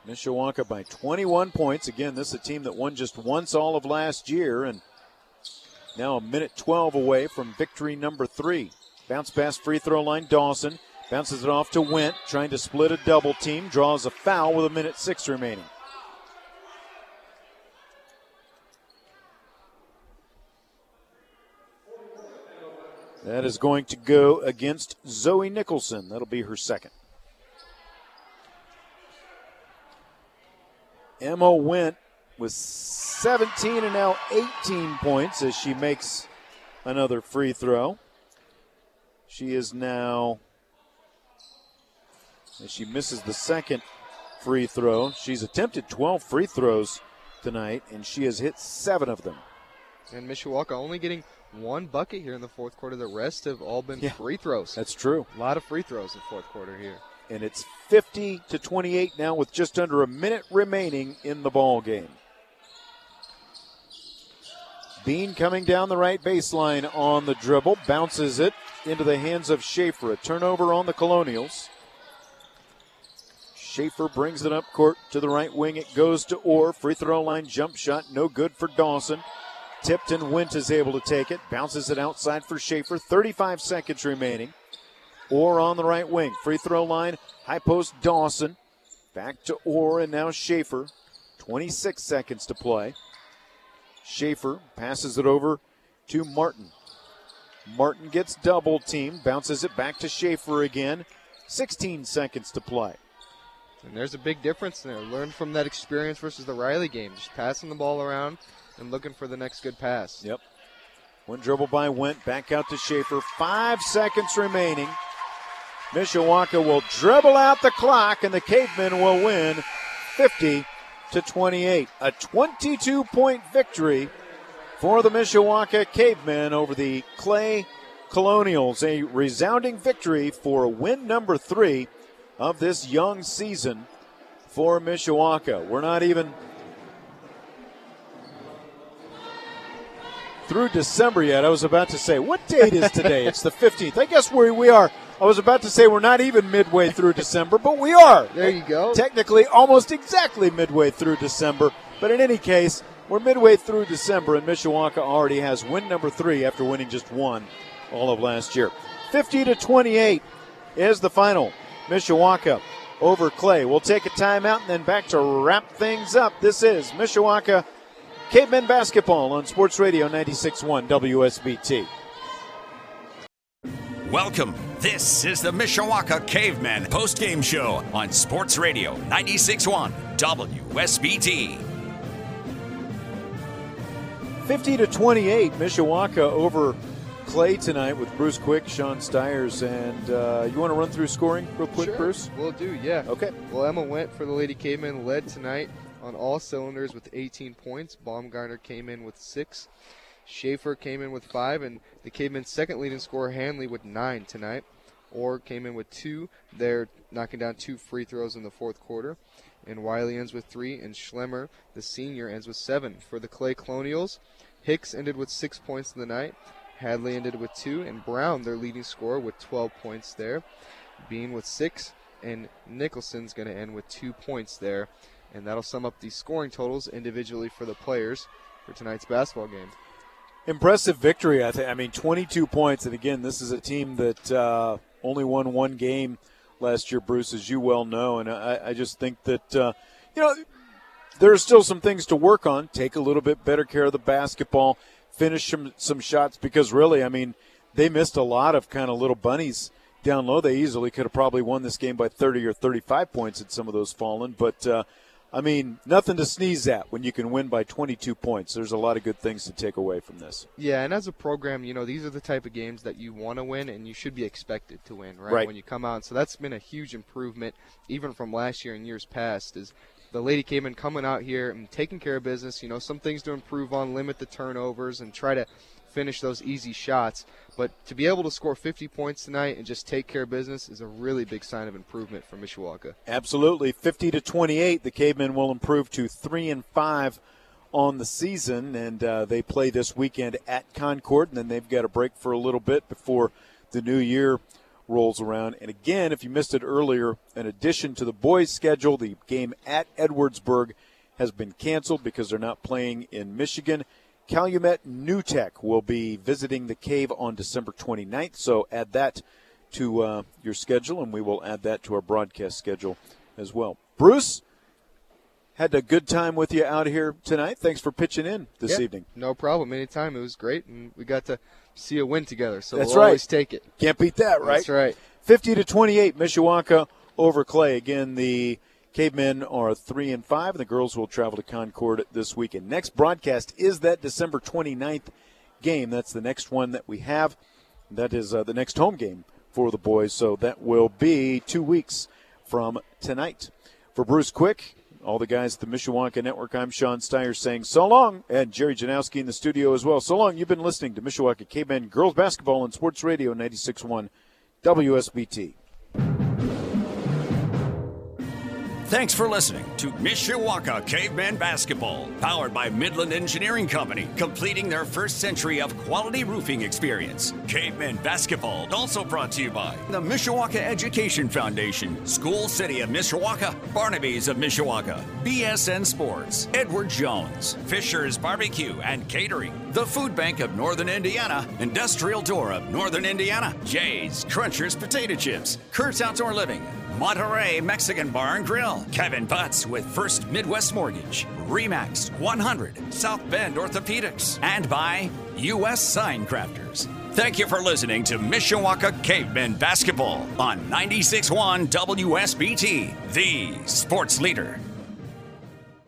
Mishawaka by 21 points. Again, this is a team that won just once all of last year and now a minute 12 away from victory number three. Bounce pass free throw line. Dawson bounces it off to Went, trying to split a double team. Draws a foul with a minute six remaining. That is going to go against Zoe Nicholson. That'll be her second. Emma went with 17 and now 18 points as she makes another free throw. She is now, as she misses the second free throw, she's attempted 12 free throws tonight, and she has hit seven of them. And Mishawaka only getting one bucket here in the fourth quarter. The rest have all been yeah, free throws. That's true. A lot of free throws in the fourth quarter here. And it's 50 to 28 now with just under a minute remaining in the ball game. Bean coming down the right baseline on the dribble, bounces it into the hands of Schaefer. A turnover on the Colonials. Schaefer brings it up court to the right wing. It goes to Orr. Free throw line jump shot, no good for Dawson. Tipton Wint is able to take it, bounces it outside for Schaefer. 35 seconds remaining. Orr on the right wing. Free throw line, high post Dawson. Back to Orr and now Schaefer. 26 seconds to play. Schaefer passes it over to Martin. Martin gets double teamed, bounces it back to Schaefer again. 16 seconds to play. And there's a big difference there. Learn from that experience versus the Riley game. Just passing the ball around and looking for the next good pass. Yep. One dribble by Went back out to Schaefer. Five seconds remaining. Mishawaka will dribble out the clock, and the Cavemen will win 50 to 28. A 22 point victory for the Mishawaka Cavemen over the Clay Colonials. A resounding victory for win number three of this young season for Mishawaka. We're not even through December yet. I was about to say, what date is today? it's the 15th. I guess where we are. I was about to say we're not even midway through December, but we are. There you go. Technically, almost exactly midway through December. But in any case, we're midway through December, and Mishawaka already has win number three after winning just one all of last year. 50 to 28 is the final. Mishawaka over Clay. We'll take a timeout and then back to wrap things up. This is Mishawaka Cavemen Basketball on Sports Radio 96.1 WSBT. Welcome. This is the Mishawaka Cavemen post-game show on Sports Radio 96.1 WSBT. 50 to 28, Mishawaka over Clay tonight with Bruce Quick, Sean Stiers, and uh, you want to run through scoring real quick, sure. Bruce? We'll do, yeah. Okay. Well, Emma Went for the Lady Cavemen, led tonight on all cylinders with 18 points. Baumgartner came in with six. Schaefer came in with five, and the Cavemen's second leading scorer, Handley, with nine tonight. Orr came in with two. They're knocking down two free throws in the fourth quarter. And Wiley ends with three, and Schlemmer, the senior, ends with seven. For the Clay Colonials, Hicks ended with six points in the night. Hadley ended with two, and Brown, their leading scorer, with 12 points there. Bean with six, and Nicholson's going to end with two points there. And that'll sum up the scoring totals individually for the players for tonight's basketball game. Impressive victory, I think. I mean, 22 points, and again, this is a team that uh, only won one game last year, Bruce, as you well know. And I, I just think that, uh, you know, there are still some things to work on. Take a little bit better care of the basketball finish some, some shots because really, I mean, they missed a lot of kind of little bunnies down low. They easily could have probably won this game by 30 or 35 points had some of those fallen. But, uh, I mean, nothing to sneeze at when you can win by 22 points. There's a lot of good things to take away from this. Yeah, and as a program, you know, these are the type of games that you want to win and you should be expected to win, right? Right. When you come out. So that's been a huge improvement, even from last year and years past, is the Lady Cavemen coming out here and taking care of business. You know, some things to improve on, limit the turnovers, and try to finish those easy shots. But to be able to score 50 points tonight and just take care of business is a really big sign of improvement for Mishawaka. Absolutely, 50 to 28. The Cavemen will improve to three and five on the season, and uh, they play this weekend at Concord, and then they've got a break for a little bit before the new year rolls around. And again, if you missed it earlier, in addition to the boys' schedule, the game at Edwardsburg has been canceled because they're not playing in Michigan. Calumet New Tech will be visiting the cave on December 29th, so add that to uh, your schedule, and we will add that to our broadcast schedule as well. Bruce, had a good time with you out here tonight. Thanks for pitching in this Yeah, evening. No problem. Anytime. It was great, and we got to see a win together. So That's we'll right. always take it. Can't beat that, right? That's right. 50 to 28, Mishawaka over Clay. Again, the Cavemen are 3 and 5, and the girls will travel to Concord this weekend. Next broadcast is that December 29th game. That's the next one that we have. That is uh, the next home game for the boys, so that will be two weeks from tonight. For Bruce Quick, all the guys at the Mishawaka Network, I'm Sean Steyer saying so long, and Jerry Janowski in the studio as well. So long. You've been listening to Mishawaka Cavemen Girls Basketball on Sports Radio 96.1 WSBT. Thanks for listening to Mishawaka Caveman Basketball, powered by Midland Engineering Company, completing their first century of quality roofing experience. Caveman Basketball, also brought to you by the Mishawaka Education Foundation, School City of Mishawaka, Barnaby's of Mishawaka, BSN Sports, Edward Jones, Fisher's Barbecue and Catering, the Food Bank of Northern Indiana, Industrial Door of Northern Indiana, Jay's Crunchers Potato Chips, Kurt's Outdoor Living, Monterey Mexican Bar and Grill, Kevin Butts with First Midwest Mortgage, Remax 100, South Bend Orthopedics, and by U.S. Sign Crafters. Thank you for listening to Mishawaka Cavemen Basketball on 96.1 WSBT, the sports leader.